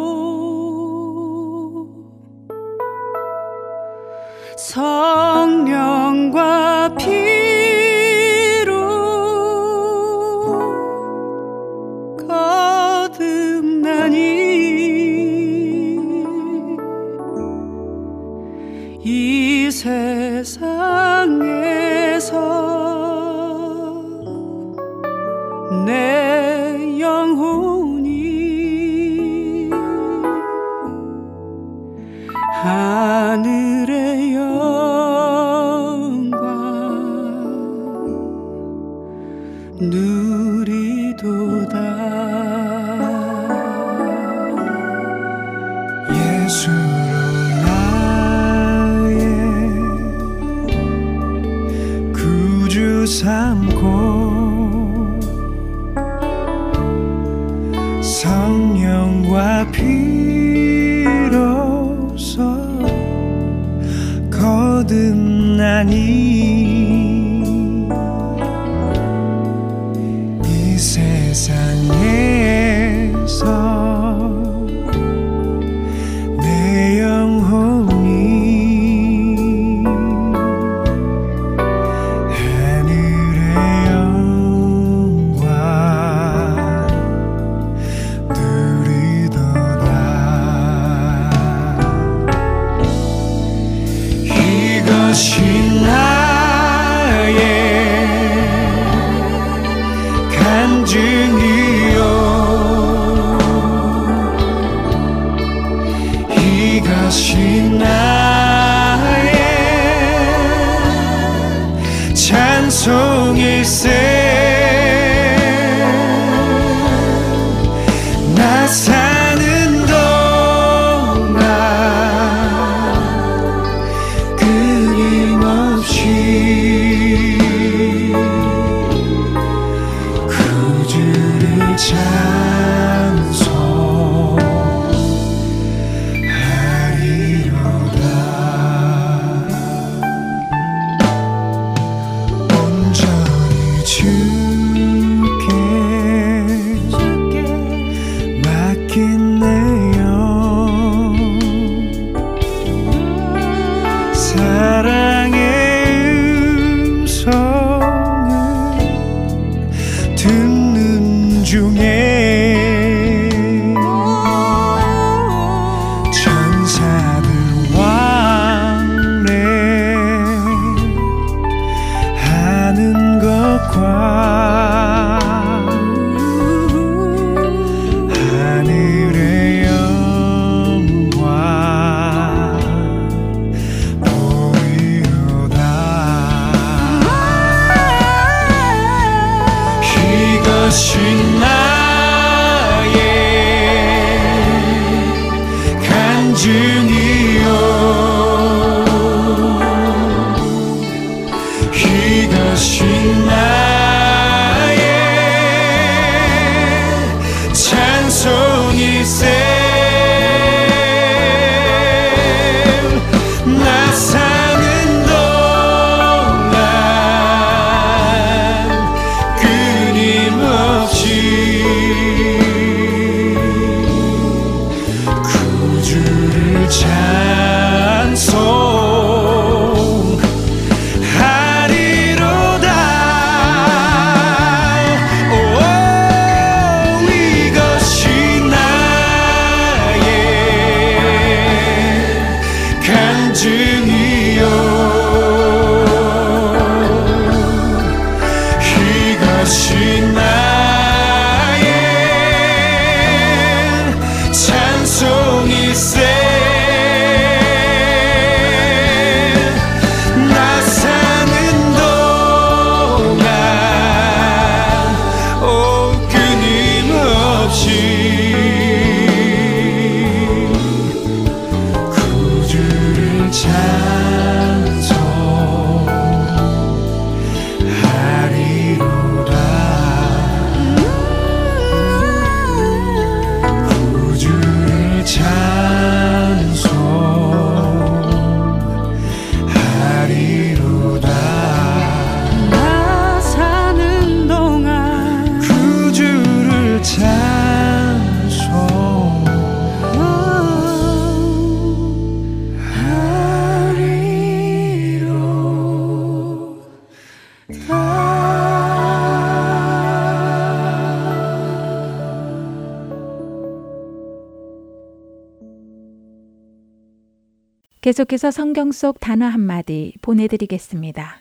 계속해서 성경 속 단어 한마디 보내드리겠습니다.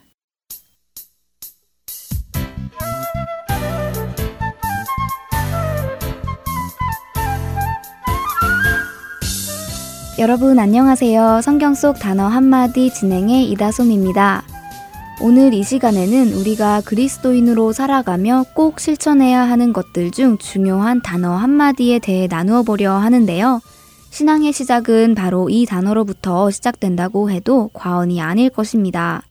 여러분 안녕하세요. 성경 속 단어 한마디 진행의 이다솜입니다. 오늘 이 시간에는 우리가 그리스도인으로 살아가며 꼭 실천해야 하는 것들 중 중요한 단어 한마디에 대해 나누어 보려 하는데요. 신앙의 시작은 바로 이 단어로부터 시작된다고 해도 과언이 아닐 것입니다.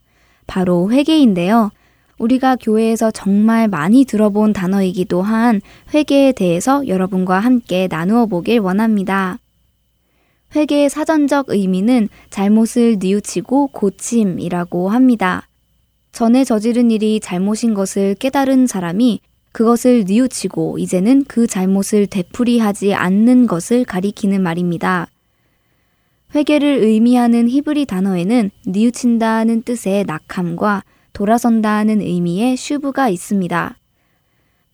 바로 회개인데요. 우리가 교회에서 정말 많이 들어본 단어이기도 한 회개에 대해서 여러분과 함께 나누어 보길 원합니다. 회개의 사전적 의미는 잘못을 뉘우치고 고침이라고 합니다. 전에 저지른 일이 잘못인 것을 깨달은 사람이 그것을 뉘우치고 이제는 그 잘못을 되풀이하지 않는 것을 가리키는 말입니다. 회개를 의미하는 히브리 단어에는 뉘우친다는 뜻의 낙함과 돌아선다는 의미의 슈브가 있습니다.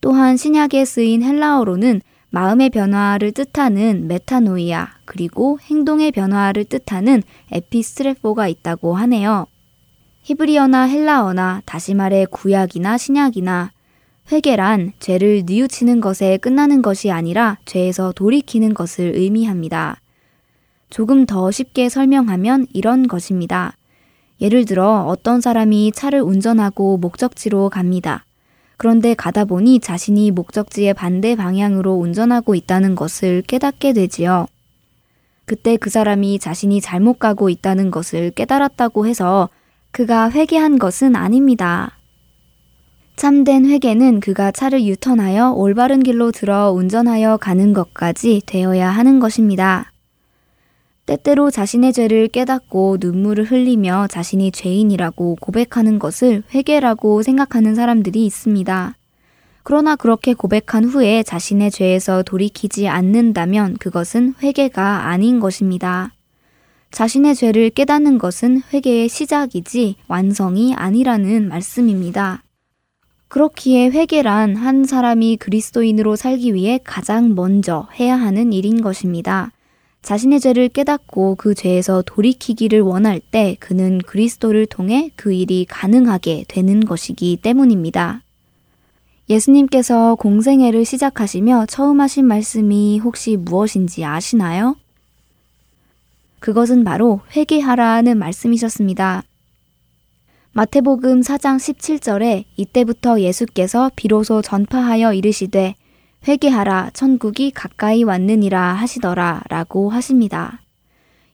또한 신약에 쓰인 헬라어로는 마음의 변화를 뜻하는 메타노이아 그리고 행동의 변화를 뜻하는 에피스트레포가 있다고 하네요. 히브리어나 헬라어나 다시 말해 구약이나 신약이나 회개란 죄를 뉘우치는 것에 끝나는 것이 아니라 죄에서 돌이키는 것을 의미합니다. 조금 더 쉽게 설명하면 이런 것입니다. 예를 들어 어떤 사람이 차를 운전하고 목적지로 갑니다. 그런데 가다 보니 자신이 목적지의 반대 방향으로 운전하고 있다는 것을 깨닫게 되지요. 그때 그 사람이 자신이 잘못 가고 있다는 것을 깨달았다고 해서 그가 회개한 것은 아닙니다. 참된 회개는 그가 차를 유턴하여 올바른 길로 들어 운전하여 가는 것까지 되어야 하는 것입니다. 때때로 자신의 죄를 깨닫고 눈물을 흘리며 자신이 죄인이라고 고백하는 것을 회개라고 생각하는 사람들이 있습니다. 그러나 그렇게 고백한 후에 자신의 죄에서 돌이키지 않는다면 그것은 회개가 아닌 것입니다. 자신의 죄를 깨닫는 것은 회개의 시작이지 완성이 아니라는 말씀입니다. 그렇기에 회개란 한 사람이 그리스도인으로 살기 위해 가장 먼저 해야 하는 일인 것입니다. 자신의 죄를 깨닫고 그 죄에서 돌이키기를 원할 때 그는 그리스도를 통해 그 일이 가능하게 되는 것이기 때문입니다. 예수님께서 공생애를 시작하시며 처음 하신 말씀이 혹시 무엇인지 아시나요? 그것은 바로 회개하라는 말씀이셨습니다. 마태복음 4장 17절에 이때부터 예수께서 비로소 전파하여 이르시되 회개하라 천국이 가까이 왔느니라 하시더라 라고 하십니다.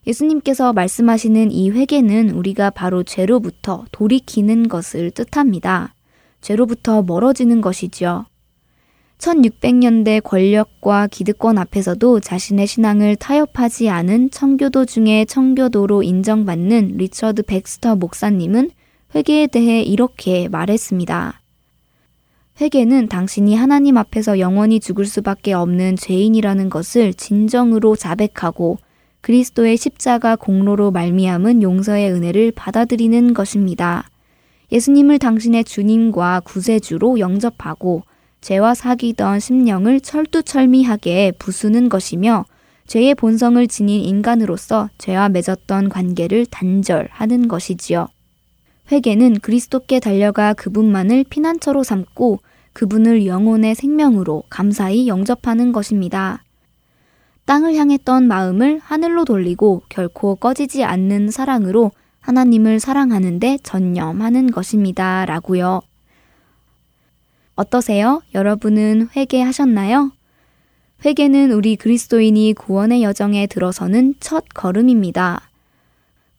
예수님께서 말씀하시는 이 회개는 우리가 바로 죄로부터 돌이키는 것을 뜻합니다. 죄로부터 멀어지는 것이지요. 1600년대 권력과 기득권 앞에서도 자신의 신앙을 타협하지 않은 청교도 중에 청교도로 인정받는 리처드 백스터 목사님은 회개에 대해 이렇게 말했습니다. 회개는 당신이 하나님 앞에서 영원히 죽을 수밖에 없는 죄인이라는 것을 진정으로 자백하고 그리스도의 십자가 공로로 말미암은 용서의 은혜를 받아들이는 것입니다. 예수님을 당신의 주님과 구세주로 영접하고 죄와 사귀던 심령을 철두철미하게 부수는 것이며 죄의 본성을 지닌 인간으로서 죄와 맺었던 관계를 단절하는 것이지요. 회개는 그리스도께 달려가 그분만을 피난처로 삼고 그분을 영혼의 생명으로 감사히 영접하는 것입니다. 땅을 향했던 마음을 하늘로 돌리고 결코 꺼지지 않는 사랑으로 하나님을 사랑하는데 전념하는 것입니다. 라고요. 어떠세요? 여러분은 회개하셨나요? 회개는 우리 그리스도인이 구원의 여정에 들어서는 첫 걸음입니다.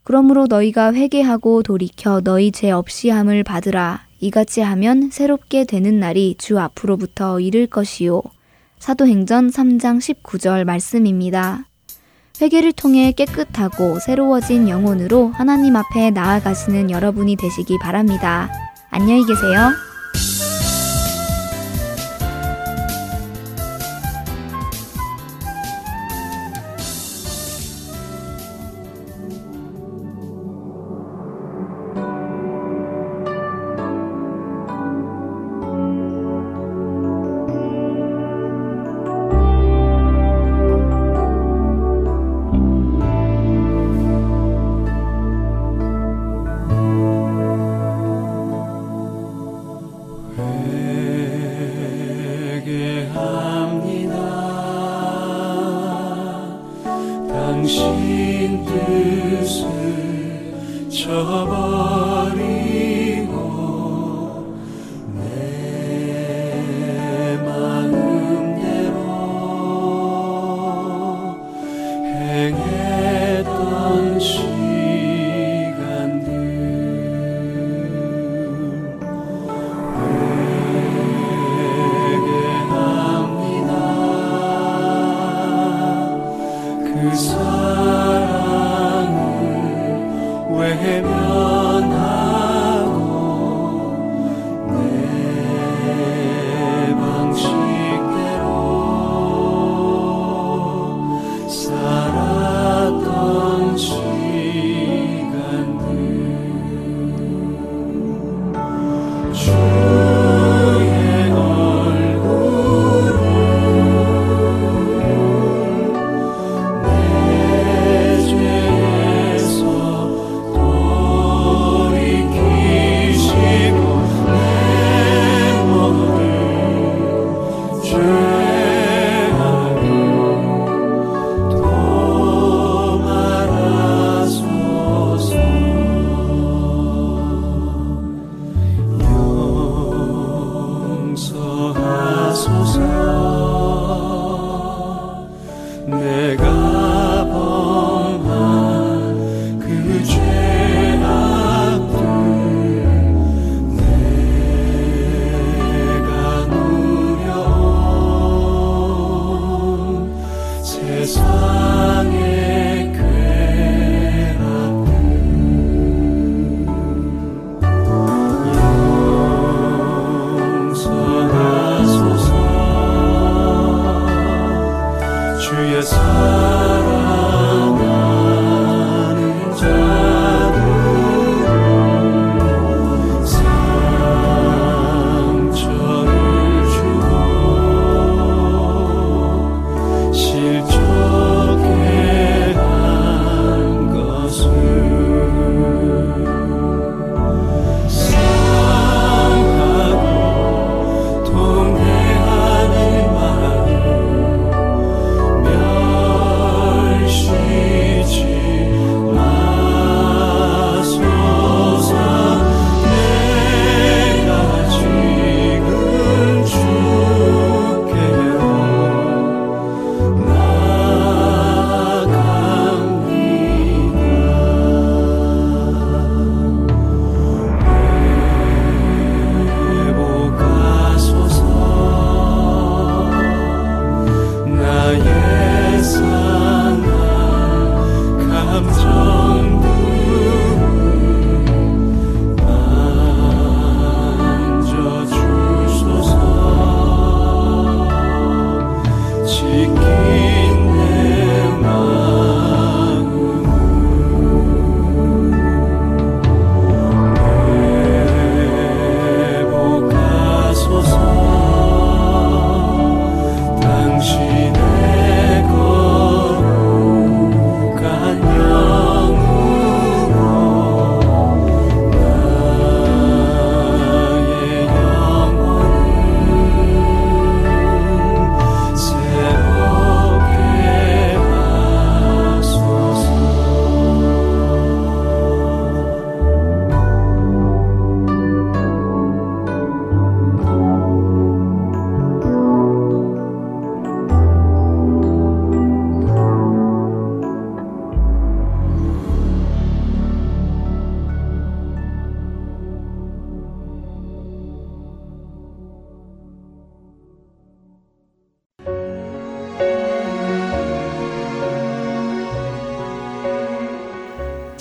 그러므로 너희가 회개하고 돌이켜 너희 죄 없이 함을 받으라. 이같이 하면 새롭게 되는 날이 주 앞으로부터 이를 것이요. 사도행전 3장 19절 말씀입니다. 회개를 통해 깨끗하고 새로워진 영혼으로 하나님 앞에 나아가시는 여러분이 되시기 바랍니다. 안녕히 계세요.